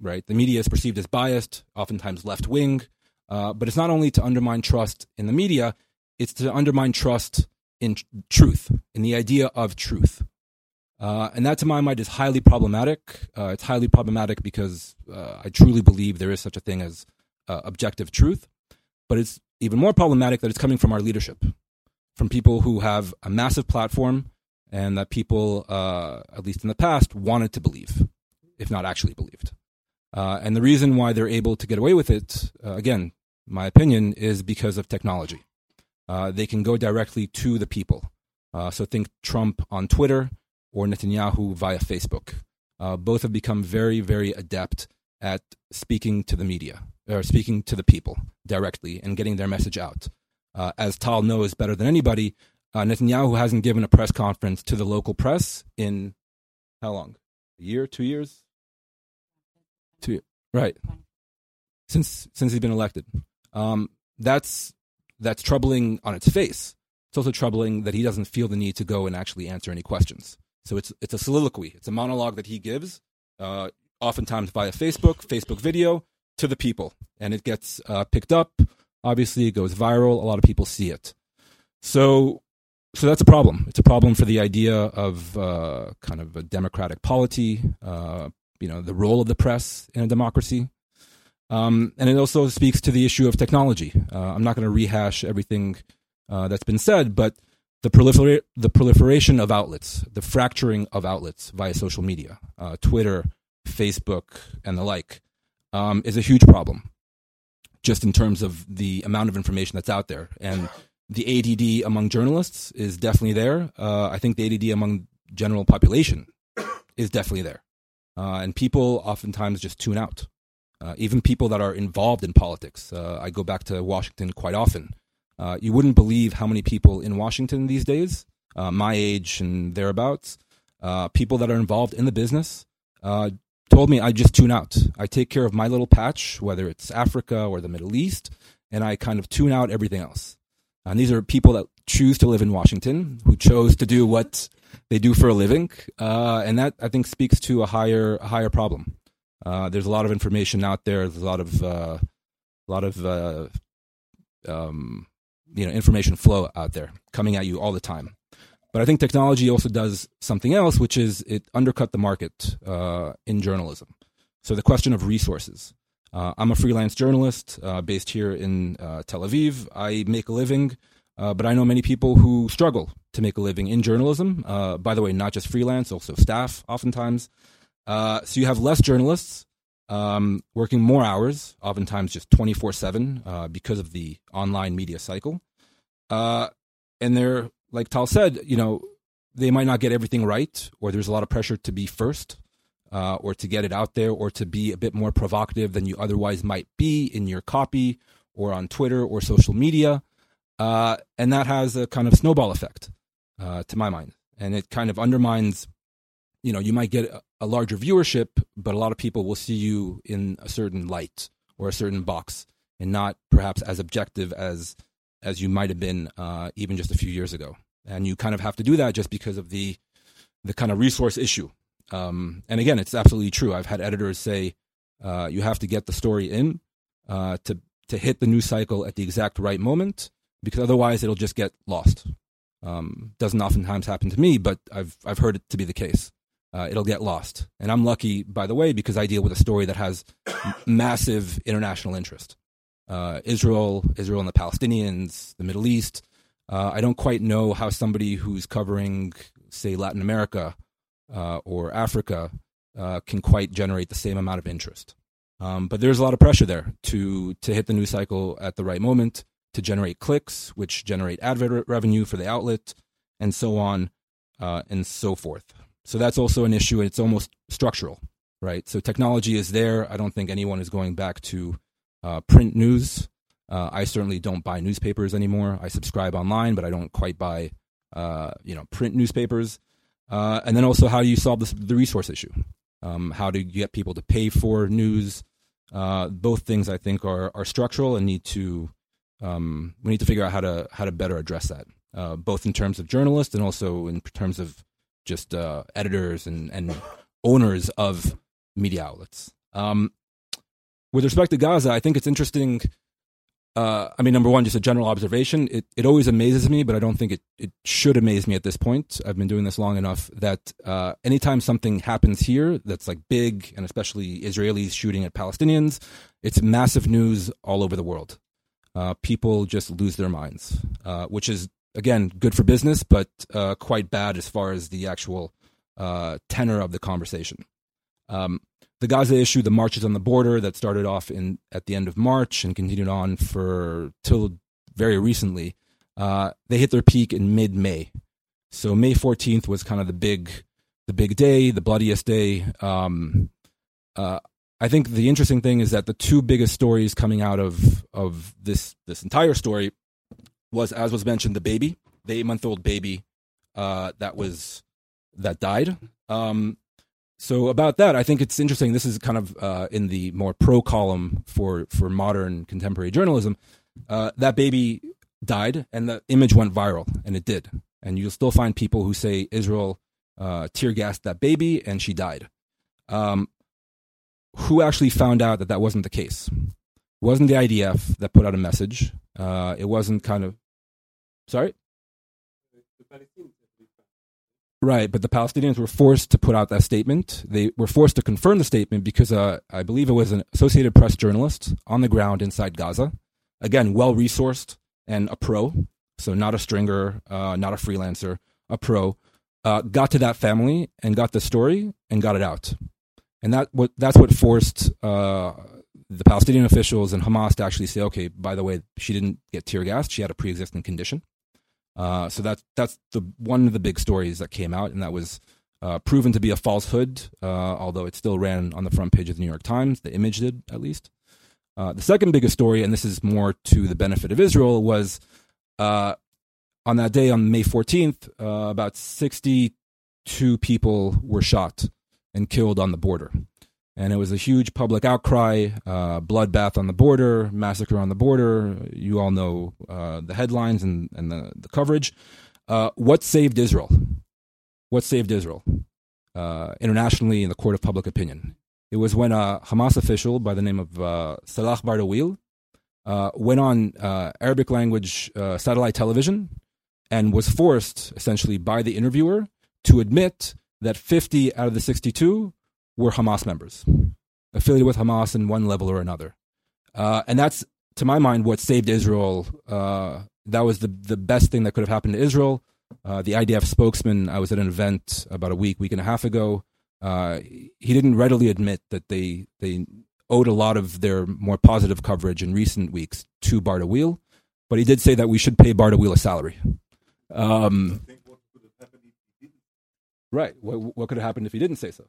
Speaker 6: right? The media is perceived as biased, oftentimes left wing, uh, but it's not only to undermine trust in the media, it's to undermine trust in truth, in the idea of truth. Uh, and that, to my mind, is highly problematic. Uh, it's highly problematic because uh, I truly believe there is such a thing as uh, objective truth. But it's even more problematic that it's coming from our leadership, from people who have a massive platform and that people, uh, at least in the past, wanted to believe, if not actually believed. Uh, and the reason why they're able to get away with it, again, my opinion, is because of technology. They can go directly to the people. so think Trump on Twitter or Netanyahu via Facebook. Uh, both have become very, very adept at speaking to the media or speaking to the people directly and getting their message out. Uh, as Tal knows better than anybody, uh, Netanyahu hasn't given a press conference to the local press in how long? A year, two years? Two, right? Since since he's been elected, um, that's that's troubling on its face. It's also troubling that he doesn't feel the need to go and actually answer any questions. So it's it's a soliloquy. It's a monologue that he gives, uh, oftentimes via Facebook, Facebook video to the people, and it gets uh, picked up. Obviously, it goes viral. A lot of people see it. So, so that's a problem. It's a problem for the idea of uh, kind of a democratic polity. Uh, you know, the role of the press in a democracy. Um, and it also speaks to the issue of technology. Uh, I'm not going to rehash everything uh, that's been said, but the, prolifer- the proliferation of outlets, the fracturing of outlets via social media, uh, Twitter, Facebook, and the like, um, is a huge problem. Just in terms of the amount of information that's out there, and the ADD among journalists is definitely there. Uh, I think the ADD among general population is definitely there, uh, and people oftentimes just tune out. Uh, even people that are involved in politics. Uh, I go back to Washington quite often uh, you wouldn't believe how many people in Washington these days, uh, my age and thereabouts, uh, people that are involved in the business, uh, told me I just tune out. I take care of my little patch, whether it's Africa or the Middle East, and I kind of tune out everything else. And these are people that choose to live in Washington, who chose to do what they do for a living, and that I think speaks to a higher a higher problem. Uh, there's a lot of information out there. There's a lot of a lot of um, you know information flow out there coming at you all the time. But I think technology also does something else, which is it undercut the market uh, in journalism. So the question of resources. Uh, I'm a freelance journalist uh, based here in uh, Tel Aviv. I make a living, uh, but I know many people who struggle to make a living in journalism. Uh, by the way, not just freelance, also staff, oftentimes. So you have less journalists um, working more hours, oftentimes just 24 uh, 7 because of the online media cycle. Uh, and they're, like Tal said, you know, they might not get everything right, or there's a lot of pressure to be first, uh, or to get it out there, or to be a bit more provocative than you otherwise might be in your copy, or on Twitter or social media. Uh, and that has a kind of snowball effect, uh, to my mind. And it kind of undermines you know you might get a larger viewership but a lot of people will see you in a certain light or a certain box and not perhaps as objective as as you might have been uh, even just a few years ago. And you kind of have to do that just because of the the kind of resource issue. Um, and again it's absolutely true. I've had editors say uh, you have to get the story in uh, to to hit the news cycle at the exact right moment because otherwise it'll just get lost. Um, doesn't oftentimes happen to me but i've i've heard it to be the case uh, it'll get lost. And I'm lucky, by the way, because I deal with a story that has massive international interest. Uh, Israel, Israel and the Palestinians, the Middle East. Uh, I don't quite know how somebody who's covering, say, Latin America uh, or Africa uh, can quite generate the same amount of interest. Um, but there's a lot of pressure there to to hit the news cycle at the right moment, to generate clicks, which generate ad revenue for the outlet, and so on uh, and so forth. So that's also an issue, and it's almost structural, right? So technology is there. I don't think anyone is going back to uh, print news. Uh, I certainly don't buy newspapers anymore. I subscribe online, but I don't quite buy, uh, you know, print newspapers. Uh, and then also, how do you solve this, the resource issue? Um, how do you get people to pay for news? Uh, both things I think are are structural and need to um, we need to figure out how to how to better address that, uh, both in terms of journalists and also in terms of just uh, editors and, and owners of media outlets. Um, with respect to Gaza, I think it's interesting. uh, I mean, number one, just a general observation. It, it always amazes me, but I don't think it, it should amaze me at this point. I've been doing this long enough that uh, anytime something happens here that's like big, and especially Israelis shooting at Palestinians, it's massive news all over the world. Uh, people just lose their minds, uh, which is, again, good for business, but uh, quite bad as far as the actual uh, tenor of the conversation. Um, the Gaza issue, the marches on the border that started off in at the end of March and continued on for till very recently, uh, they hit their peak in mid-May. So May 14th was kind of the big, the big day, the bloodiest day. Um, uh, I think the interesting thing is that the two biggest stories coming out of of this this entire story was, as was mentioned, the baby, the eight month old baby uh, that was that died. Um, so about that, I think it's interesting. This is kind of uh, in the more pro column for for modern contemporary journalism. Uh, that baby died, and the image went viral, and it did. And you'll still find people who say Israel uh, tear gassed that baby, and she died. Um, who actually found out that that wasn't the case? It wasn't the IDF that put out a message. Uh, it wasn't kind of sorry. Right, but the Palestinians were forced to put out that statement. They were forced to confirm the statement because uh, I believe it was an Associated Press journalist on the ground inside Gaza. Again, well resourced and a pro, so not a stringer, uh, not a freelancer, a pro. Uh, got to that family and got the story and got it out, and that what that's what forced uh, the Palestinian officials and Hamas to actually say, okay, by the way, she didn't get tear gassed; she had a pre-existing condition. Uh, so that's that's the one of the big stories that came out, and that was uh, proven to be a falsehood. Uh, although it still ran on the front page of the New York Times, the image did at least. Uh, the second biggest story, and this is more to the benefit of Israel, was uh, on that day on May 14th, about 62 people were shot and killed on the border and it was a huge public outcry, uh, bloodbath on the border, massacre on the border. You all know uh, the headlines and, and the, the coverage. Uh, what saved Israel? What saved Israel uh, internationally in the court of public opinion? It was when a Hamas official by the name of uh, Salah Bardawil uh, went on Arabic language satellite television and was forced, essentially, by the interviewer to admit that 50 out of the 62 were Hamas members, affiliated with Hamas in one level or another. Uh, and that's, to my mind, what saved Israel. Uh, that was the, the best thing that could have happened to Israel. Uh, the IDF spokesman, I was at an event about a week, week and a half ago. Uh, he didn't readily admit that they they owed a lot of their more positive coverage in recent weeks to Bardawil, but he did say that we should pay Bardawil a salary. Um, right. What, what could have happened if he didn't say so?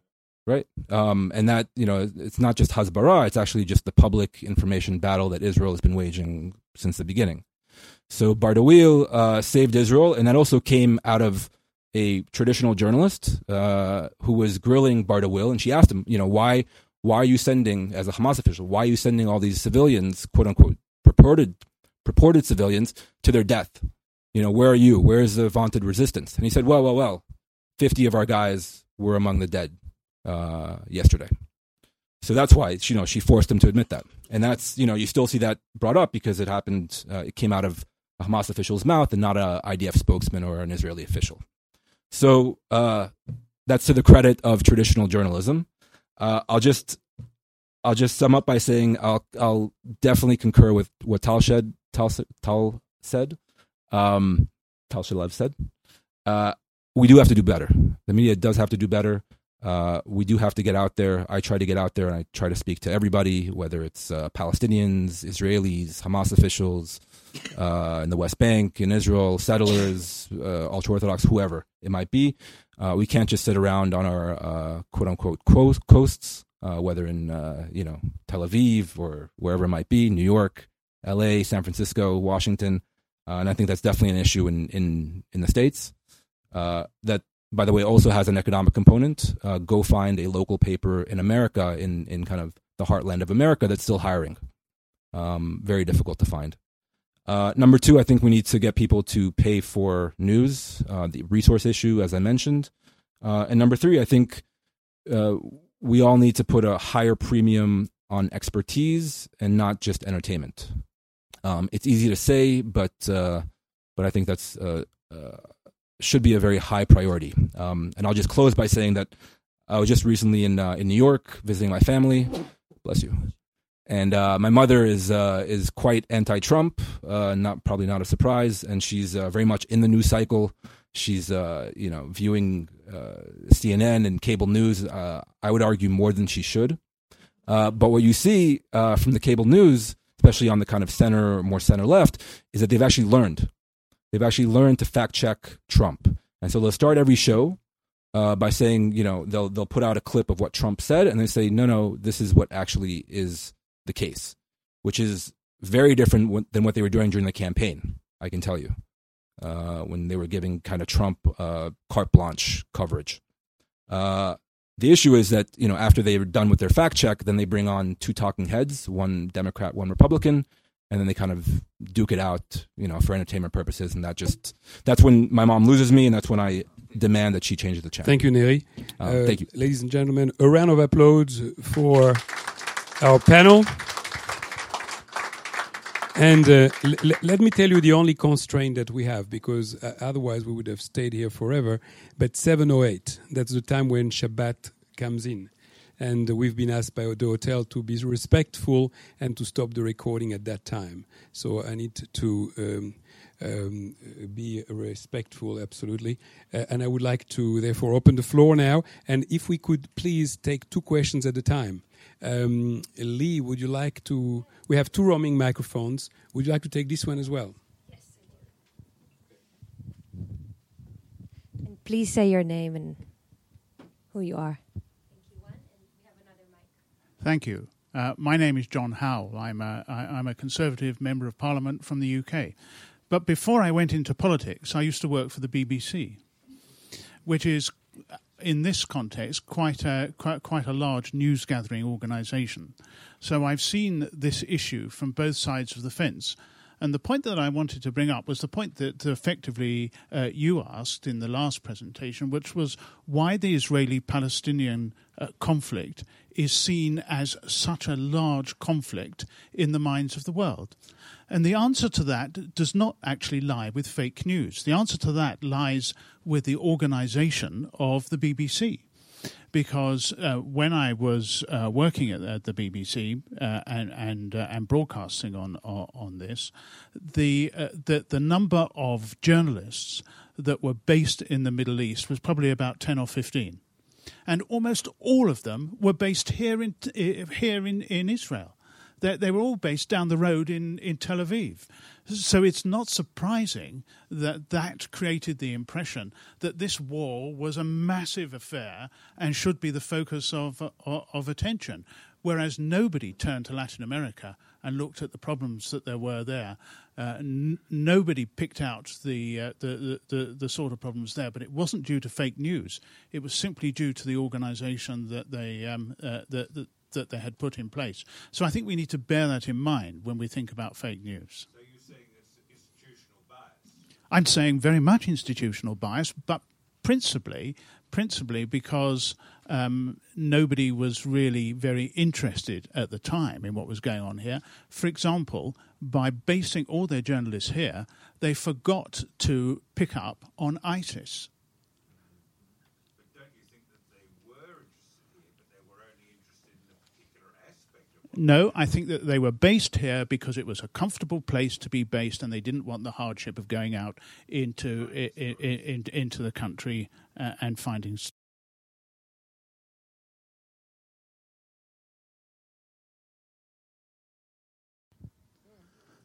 Speaker 6: Right? Um, and that you know, it's not just Hasbara; it's actually just the public information battle that Israel has been waging since the beginning. So Bardawil uh, saved Israel, and that also came out of a traditional journalist uh, who was grilling Bardawil, and she asked him, you know, why why are you sending, as a Hamas official, why are you sending all these civilians, quote unquote, purported purported civilians, to their death? You know, where are you? Where is the vaunted resistance? And he said, well, well, well, fifty of our guys were among the dead uh, yesterday. So that's why you know she forced him to admit that, and that's you know you still see that brought up because it happened. Uh, it came out of a Hamas official's mouth and not a IDF spokesman or an Israeli official. So uh, that's to the credit of traditional journalism. Uh, I'll just I'll just sum up by saying I'll I'll definitely concur with what Tal said. Tal, Tal said. Um, Tal Shalev said. Uh, we do have to do better. The media does have to do better. Uh, we do have to get out there. I try to get out there and I try to speak to everybody, whether it's uh, Palestinians, Israelis, Hamas officials uh, in the West Bank, in Israel, settlers, uh, ultra Orthodox, whoever it might be. Uh, we can't just sit around on our quote unquote coasts, whether in you know Tel Aviv or wherever it might be, New York, L.A., San Francisco, Washington, and I think that's definitely an issue in in in the states. that by the way, also has an economic component. Uh, go find a local paper in America, in, in kind of the heartland of America, that's still hiring. Um, very difficult to find. Uh, number two, I think we need to get people to pay for news, uh, the resource issue, as I mentioned. Uh, and number three, I think uh, we all need to put a higher premium on expertise and not just entertainment. Um, it's easy to say, but uh, but I think that's should be a very high priority. Um, and I'll just close by saying that I was just recently in uh, in New York visiting my family. Bless you. And uh, my mother is uh, is quite anti-Trump, uh, not probably not a surprise, and she's uh, very much in the news cycle. She's uh, you know viewing CNN and cable news. I would argue more than she should. but what you see from the cable news, especially on the kind of center, more center left, is that they've actually learned. They've actually learned to fact check Trump, and so they'll start every show uh, by saying, you know, they'll they'll put out a clip of what Trump said, and they say, no, no, this is what actually is the case, which is very different than what they were doing during the campaign. I can tell you, uh, when they were giving kind of Trump uh, carte blanche coverage. Uh, the issue is that you know after they're done with their fact check, then they bring on two talking heads, one Democrat, one Republican, and then they kind of duke it out, you know, for entertainment purposes, and that just that's when my mom loses me, and that's when I demand that she changes the channel.
Speaker 1: Thank you, Neri.
Speaker 6: Uh, uh, thank you,
Speaker 1: ladies and gentlemen. A round of applause for our panel. And uh, let me tell you the only constraint that we have, because uh, otherwise we would have stayed here forever. But 7:08, that's the time when Shabbat comes in, and we've been asked by the hotel to be respectful and to stop the recording at that time. So I need to. Um, um, be respectful, absolutely. Uh, and I would like to therefore open the floor now. And if we could please take two questions at a time. Um, Lee, would you like to? We have two roaming microphones. Would you like to take this one as well? Yes.
Speaker 7: And please say your name and who you are.
Speaker 8: Thank you. Uh, my name is John Howell. I'm a, I, I'm a Conservative Member of Parliament from the UK. But before I went into politics, I used to work for the BBC, which is, in this context, quite a, quite, quite a large news gathering organisation. So I've seen this issue from both sides of the fence. And the point that I wanted to bring up was the point that effectively uh, you asked in the last presentation, which was why the Israeli Palestinian uh, conflict is seen as such a large conflict in the minds of the world. And the answer to that does not actually lie with fake news. The answer to that lies with the organization of the BBC. Because uh, when I was uh, working at, at, the BBC uh, and and, uh, and broadcasting on on, this, the, uh, the the number of journalists that were based in the Middle East was probably about ten or fifteen, and almost all of them were based here in here in, in Israel. They, they were all based down the road in, in Tel Aviv. So it's not surprising that that created the impression that this war was a massive affair and should be the focus of, of, of attention. Whereas nobody turned to Latin America and looked at the problems that there were there. Uh, n- nobody picked out the, uh, the, the, the, the, sort of problems there, but it wasn't due to fake news. It was simply due to the organisation that they um, uh, that, that they had put in place. So I think we need to bear that in mind when we think about fake news.
Speaker 2: So you're saying it's institutional bias?
Speaker 8: I'm saying very much institutional bias, but principally, principally because um, nobody was really very interested at the time in what was going on here. For example, by basing all their journalists here, they forgot to pick up on ISIS. No, I think that they were based here because it was a comfortable place to be based, and they didn't want the hardship of going out into in, in, into the country uh, and finding.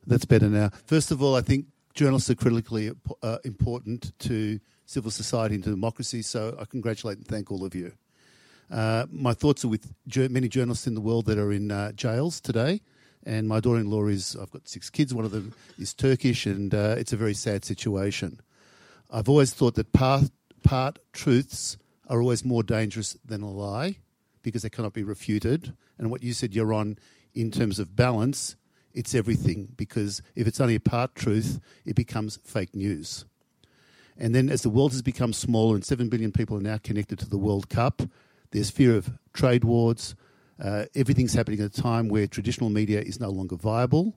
Speaker 9: That's better now. First of all, I think journalists are critically uh, important to civil society and to democracy, so I congratulate and thank all of you. Uh, my thoughts are with many journalists in the world that are in uh, jails today. And my daughter in law is, I've got six kids, one of them is Turkish, and uh, it's a very sad situation. I've always thought that part, part truths are always more dangerous than a lie because they cannot be refuted. And what you said, Yaron, in terms of balance, it's everything because if it's only a part truth, it becomes fake news. And then as the world has become smaller and 7 billion people are now connected to the World Cup, there's fear of trade wars. Uh, everything's happening at a time where traditional media is no longer viable.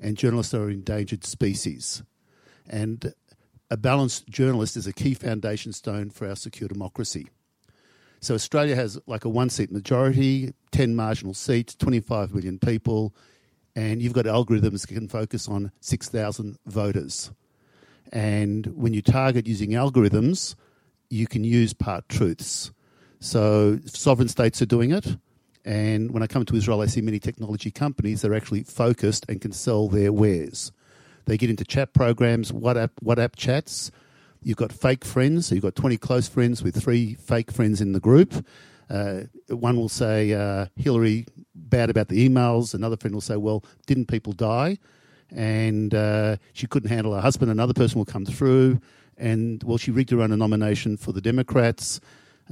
Speaker 9: and journalists are an endangered species. And a balanced journalist is a key foundation stone for our secure democracy. So Australia has like a one seat majority, 10 marginal seats, 25 million people, and you've got algorithms that can focus on 6,000 voters. And when you target using algorithms, you can use part truths. So sovereign states are doing it. And when I come to Israel, I see many technology companies that are actually focused and can sell their wares. They get into chat programs, WhatsApp, WhatsApp chats, You've got fake friends. So you've got 20 close friends with three fake friends in the group. Uh, one will say, uh, Hillary, bad about the emails. Another friend will say, well, didn't people die? And uh, she couldn't handle her husband. Another person will come through. And, well, she rigged her own nomination for the Democrats.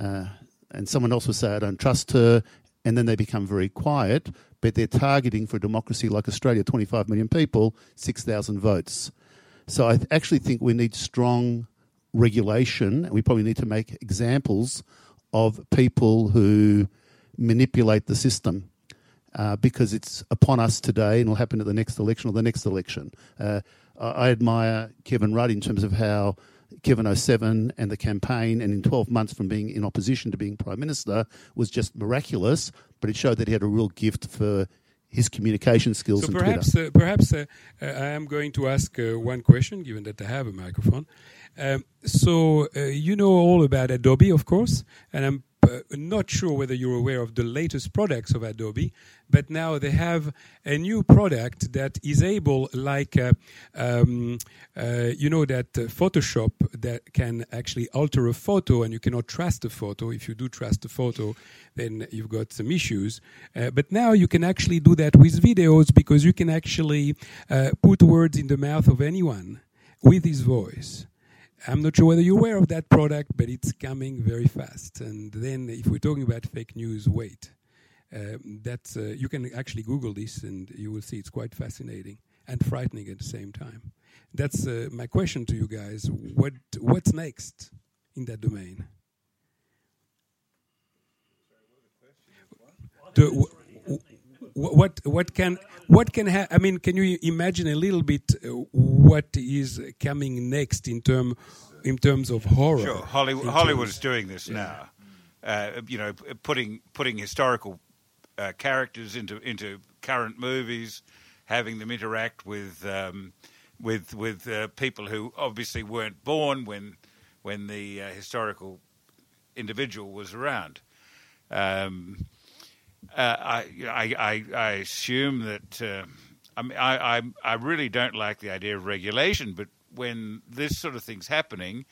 Speaker 9: Uh, and someone else will say, I don't trust her. And then they become very quiet. But they're targeting for a democracy like Australia 25 million people, 6,000 votes. So I actually think we need strong regulation. and We probably need to make examples of people who manipulate the system. Uh, because it's upon us today and will happen at the next election or the next election. Uh, I admire Kevin Rudd in terms of how Kevin 07 and the campaign, and in 12 months from being in opposition to being Prime Minister, was just miraculous, but it showed that he had a real gift for his communication skills.
Speaker 1: So perhaps, uh, perhaps uh, uh, I am going to ask uh, one question, given that I have a microphone. Um, so uh, you know all about Adobe, of course, and I'm not sure whether you're aware of the latest products of Adobe, but now they have a new product that is able, like, uh, um, uh, you know, that uh, Photoshop that can actually alter a photo and you cannot trust the photo. If you do trust the photo, then you've got some issues. Uh, but now you can actually do that with videos because you can actually uh, put words in the mouth of anyone with his voice. I'm not sure whether you're aware of that product, but it's coming very fast. And then, if we're talking about fake news, wait. Uh, that's uh, you can actually Google this, and you will see it's quite fascinating and frightening at the same time. That's uh, my question to you guys. What what's next in that domain? The, what what can what can ha- I mean? Can you imagine a little bit uh, what is coming next in term in terms of horror?
Speaker 3: Sure, Hollywood Hollywood's doing this yeah. now. Uh, you know, putting putting historical uh, characters into into current movies, having them interact with um, with with uh, people who obviously weren't born when when the uh, historical individual was around. Um, I, I, I, assume that uh, I, mean, I, I, I really don't like the idea of regulation, but when this sort of thing's happening,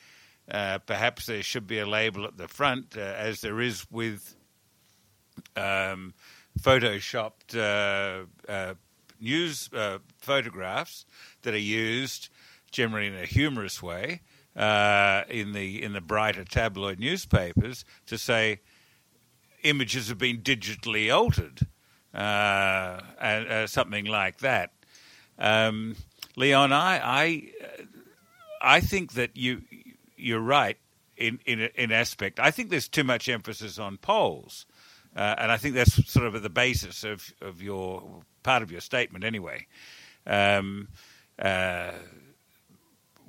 Speaker 3: uh, perhaps there should be a label at the front, uh, as there is with um, photoshopped uh, uh, news photographs that are used generally in a humorous way in the in the brighter tabloid newspapers to say images have been digitally altered, uh, uh, something like that. Um, Leon, I, I, I think that you you're right in in in aspect. I think there's too much emphasis on polls, uh, and I think that's sort of at the basis of of your part of your statement anyway. Um, uh,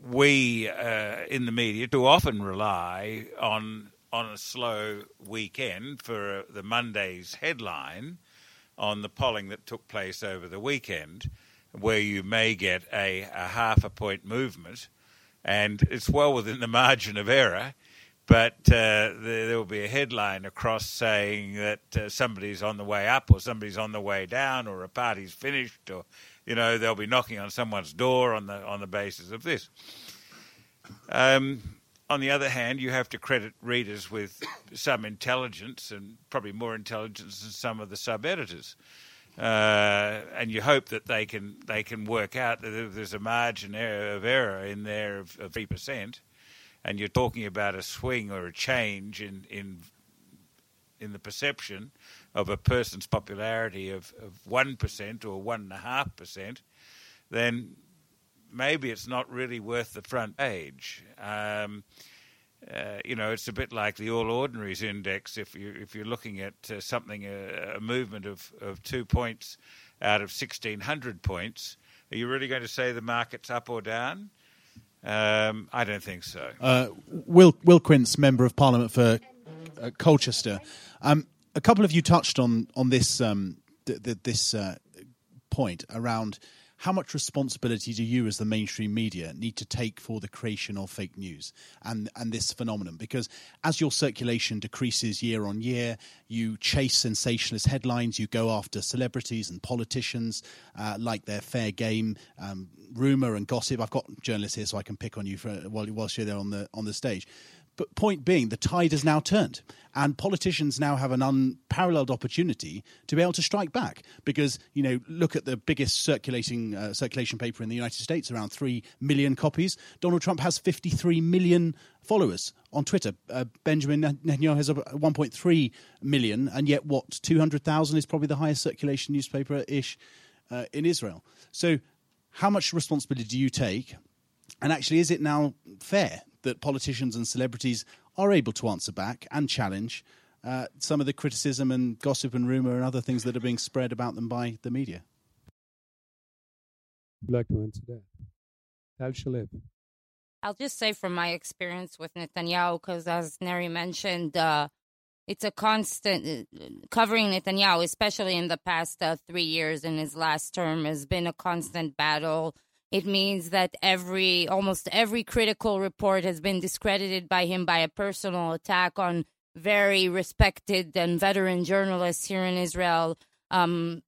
Speaker 3: we uh, in the media do often rely on on a slow weekend for uh, the Monday's headline on the polling that took place over the weekend, where you may get a, a half a point movement, and it's well within the [LAUGHS] margin of error. But uh, there, there, will be a headline across saying that uh, somebody's on the way up, or somebody's on the way down, or a party's finished, or you know they'll be knocking on someone's door on the on the basis of this. Um, on the other hand, you have to credit readers with [COUGHS] some intelligence and probably more intelligence than some of the sub editors. Uh, and you hope that they can they can work out that there's a margin of error in there of three percent, and you're talking about a swing or a change in in in the perception of a person's popularity of one percent or one and a half percent, then maybe it's not really worth the front page. Um, uh, you know, it's a bit like the All Ordinaries Index. If you if you're looking at uh, something, uh, a movement of, of two points out of sixteen hundred points, Are you really going to say the market's up or down? Um, I don't think so.
Speaker 10: Uh, Will Will Quince, member of Parliament for uh, Colchester. Um, a couple of you touched on on this um, th- th- this uh, point around how much responsibility do you as the mainstream media need to take for the creation of fake news and and this phenomenon? Because as your circulation decreases year on year you chase sensationalist headlines you go after celebrities and politicians uh, like their fair game um, rumor and gossip. I've got journalists here so i can pick on you for while whilst you're there on the on the stage but point being, the tide has now turned, and politicians now have an unparalleled opportunity to be able to strike back. Because you know, look at the biggest circulating uh, circulation paper in the United States, around three million copies. Donald Trump has 53 million followers on Twitter. Uh, Benjamin Netanyahu has 1.3 million, and yet what 200,000 is probably the highest circulation newspaper ish uh, in Israel. So, how much responsibility do you take? And actually, is it now fair that politicians and celebrities are able to answer back and challenge uh, some of the criticism and gossip and rumor and other things that are being spread about them by the media?
Speaker 1: Would like to answer that? Tal Shalev.
Speaker 5: I'll just say from my experience with Netanyahu, because as Neri mentioned, uh, it's a constant uh, covering Netanyahu, especially in the past uh, three years in his last term, has been a constant battle it means that every, almost every critical report has been discredited by him by a personal attack on very respected and veteran journalists here in Israel. Um,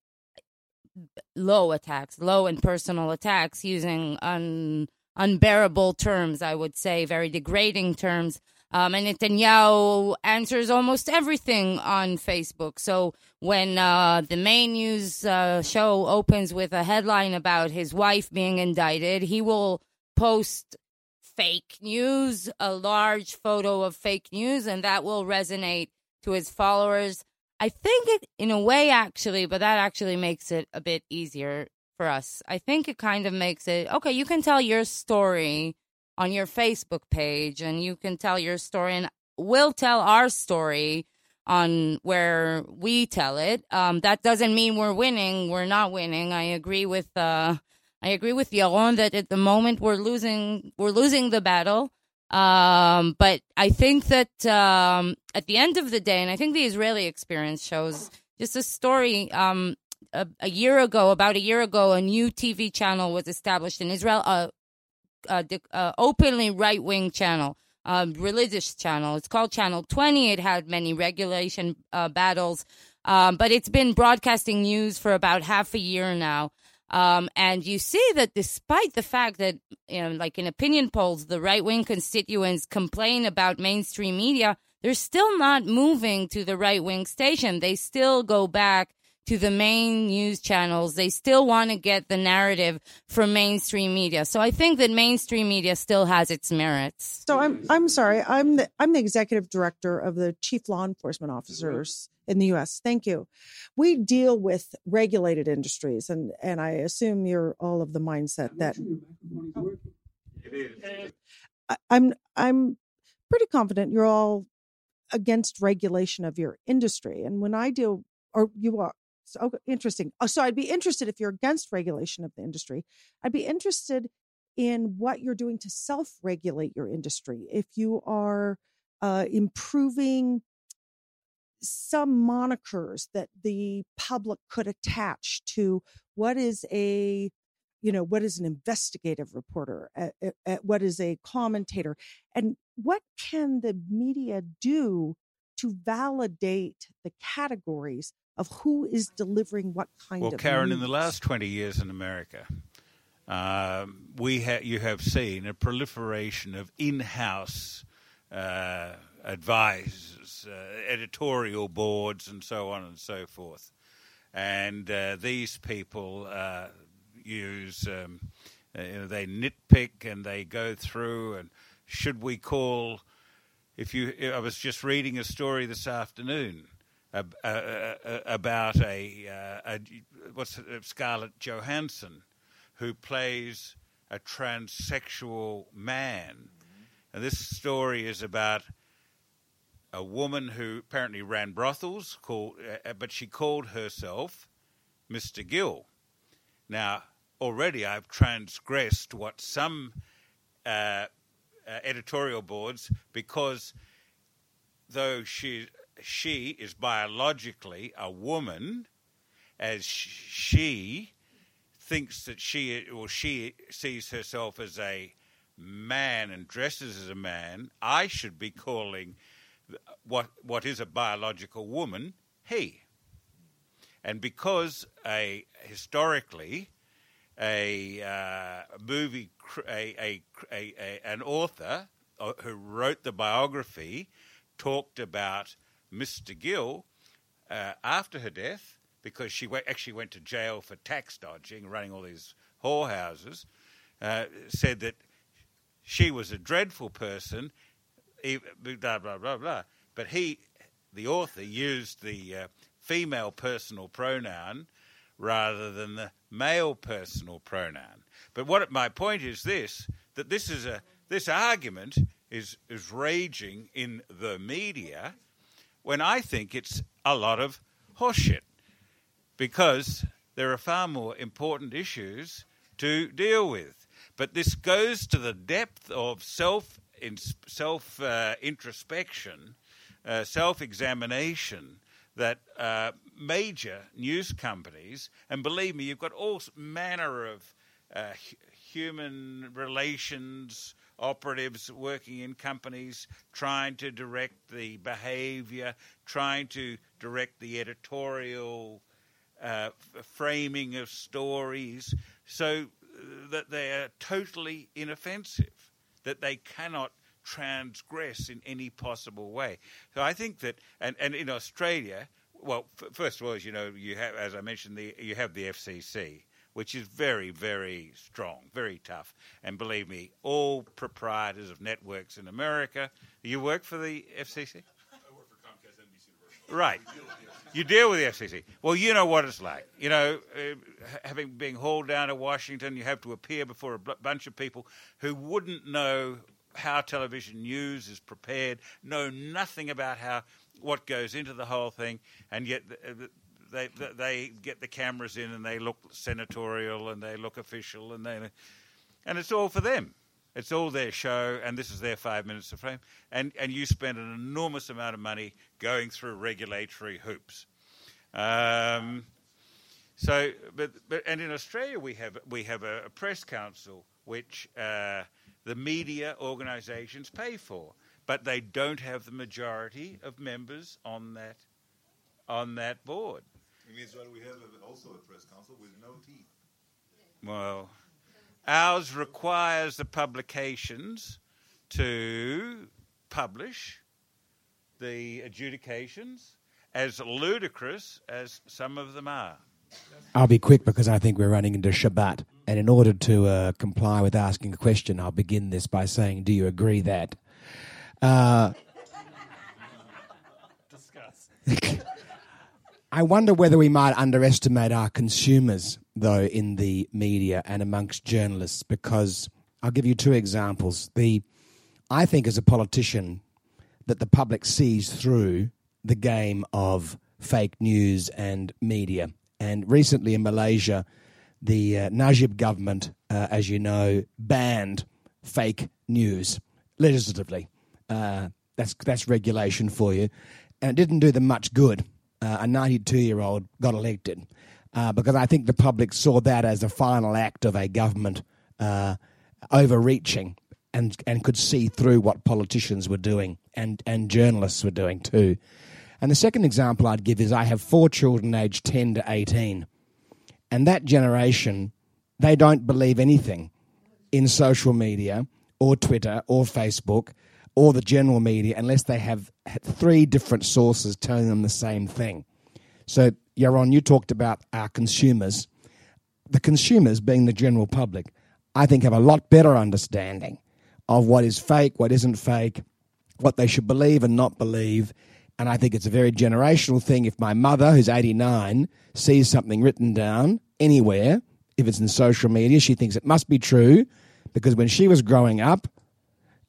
Speaker 5: low attacks, low and personal attacks using un, unbearable terms, I would say, very degrading terms um, and Netanyahu answers almost everything on Facebook. So when uh, the main news uh, show opens with a headline about his wife being indicted, he will post fake news, a large photo of fake news, and that will resonate to his followers. I think it, in a way, actually, but that actually makes it a bit easier for us. I think it kind of makes it okay. You can tell your story on your Facebook page and you can tell your story and we'll tell our story on where we tell it. Um, that doesn't mean we're winning. We're not winning. I agree with uh, I agree with Yaron that at the moment we're losing we're losing the battle. Um, but I think that um, at the end of the day, and I think the Israeli experience shows just a story. Um, a, a, year ago, about a year ago, a new TV channel was established in Israel, uh, uh, uh, openly right wing channel, um, religious channel. It's called Channel 20. It had many regulation uh, battles, um, but it's been broadcasting news for about half a year now. Um, and you see that despite the fact that, you know, like in opinion polls, the right wing constituents complain about mainstream media, they're still not moving to the right wing station. They still go back to the main news channels. They still want to get the narrative from mainstream media. So I think that mainstream media still has its merits.
Speaker 11: So I'm I'm sorry. I'm the I'm the executive director of the chief law enforcement officers in the US. Thank you. We deal with regulated industries and and I assume you're all of the mindset that I, I'm I'm pretty confident you're all against regulation of your industry. And when I deal or you are oh, interesting. So I'd be interested if you're against regulation of the industry. I'd be interested in what you're doing to self-regulate your industry. If you are uh, improving some monikers that the public could attach to what is a you know what is an investigative reporter at, at what is a commentator and what can the media do to validate the categories of who is delivering what kind
Speaker 3: well,
Speaker 11: of.
Speaker 3: Well, Karen,
Speaker 11: news.
Speaker 3: in the last twenty years in America, uh, we ha- you have seen a proliferation of in-house uh, advisors, uh, editorial boards, and so on and so forth. And uh, these people uh, use, um, uh, you know, they nitpick and they go through. And should we call? If you, I was just reading a story this afternoon uh, uh, about a, uh, a what's it, Scarlett Johansson, who plays a transsexual man. Mm-hmm. And this story is about a woman who apparently ran brothels, called, uh, but she called herself Mr. Gill. Now, already I've transgressed what some uh, uh, editorial boards because though she she is biologically a woman, as she thinks that she or she sees herself as a man and dresses as a man, I should be calling what what is a biological woman he. And because a historically a uh, movie a, a, a, a, an author uh, who wrote the biography talked about Mr. Gill uh, after her death because she w- actually went to jail for tax dodging, running all these whorehouses, uh, said that she was a dreadful person, blah, blah, blah, blah. But he, the author, used the uh, female personal pronoun rather than the male personal pronoun. But what my point is this: that this is a this argument is is raging in the media, when I think it's a lot of horseshit, because there are far more important issues to deal with. But this goes to the depth of self self uh, introspection, uh, self examination that uh, major news companies, and believe me, you've got all manner of uh, human relations operatives working in companies trying to direct the behavior, trying to direct the editorial uh, framing of stories, so that they are totally inoffensive, that they cannot transgress in any possible way. So I think that, and, and in Australia, well, f- first of all, as you know, you have, as I mentioned, the, you have the FCC, which is very, very strong, very tough. And believe me, all proprietors of networks in America, you work for the FCC? I work for Comcast NBC Universal. Right. You deal with the FCC. Well, you know what it's like. You know, uh, having been hauled down to Washington, you have to appear before a b- bunch of people who wouldn't know how television news is prepared, know nothing about how what goes into the whole thing, and yet they they get the cameras in and they look senatorial and they look official and they and it's all for them. It's all their show, and this is their five minutes of fame. And and you spend an enormous amount of money going through regulatory hoops. Um, so, but, but and in Australia we have we have a, a press council which uh, the media organisations pay for, but they don't have the majority of members on that on that board.
Speaker 2: In Israel, we have also a press council with no teeth.
Speaker 3: Well, ours requires the publications to publish the adjudications as ludicrous as some of them are.
Speaker 12: I'll be quick because I think we're running into Shabbat. And in order to uh, comply with asking a question, I'll begin this by saying, Do you agree that? Uh, Discuss. I wonder whether we might underestimate our consumers, though, in the media and amongst journalists, because I'll give you two examples. The, I think, as a politician, that the public sees through the game of fake news and media. And recently in Malaysia, the uh, Najib government, uh, as you know, banned fake news legislatively. Uh, that's that's regulation for you, and it didn't do them much good uh, a 92 year old got elected uh, because I think the public saw that as a final act of a government uh, overreaching and and could see through what politicians were doing and and journalists were doing too. And the second example I'd give is I have four children aged 10 to 18, and that generation they don't believe anything in social media or Twitter or Facebook or the general media unless they have three different sources telling them the same thing. So, Yaron, you talked about our consumers. The consumers, being the general public, I think have a lot better understanding of what is fake, what isn't fake, what they should believe and not believe. And I think it's a very generational thing. If my mother, who's 89, sees something written down anywhere, if it's in social media, she thinks it must be true because when she was growing up,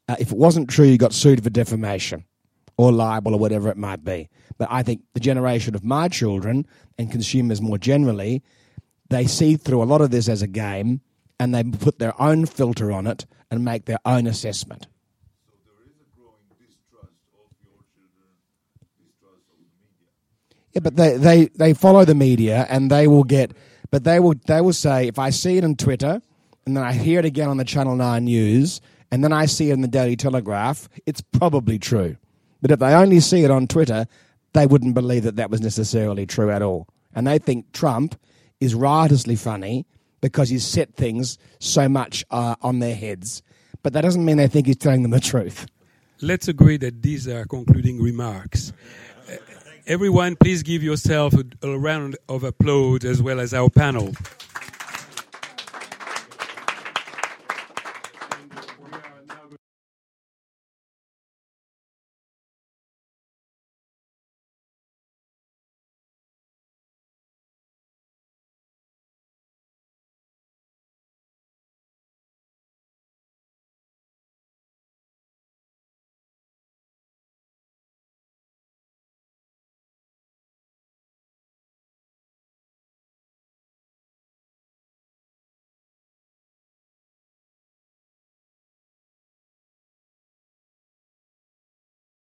Speaker 12: uh, if it wasn't true, you got sued for defamation or libel or whatever it might be. But I think the generation of my children and consumers more generally, they see through a lot of this as a game and they put their own filter on it and make their own assessment. Yeah, but they, they, they follow the media and they will get, but they will they will say if I see it on Twitter and then I hear it again on the Channel Nine News and then I see it in the Daily Telegraph, it's probably true. But if they only see it on Twitter, they wouldn't believe that that was necessarily true at all. And they think Trump is riotously funny because he's set things so much uh, on their heads. But that doesn't mean they think he's telling them the truth.
Speaker 1: Let's agree that these are concluding remarks. Everyone, please give yourself a, a round of applause as well as our panel.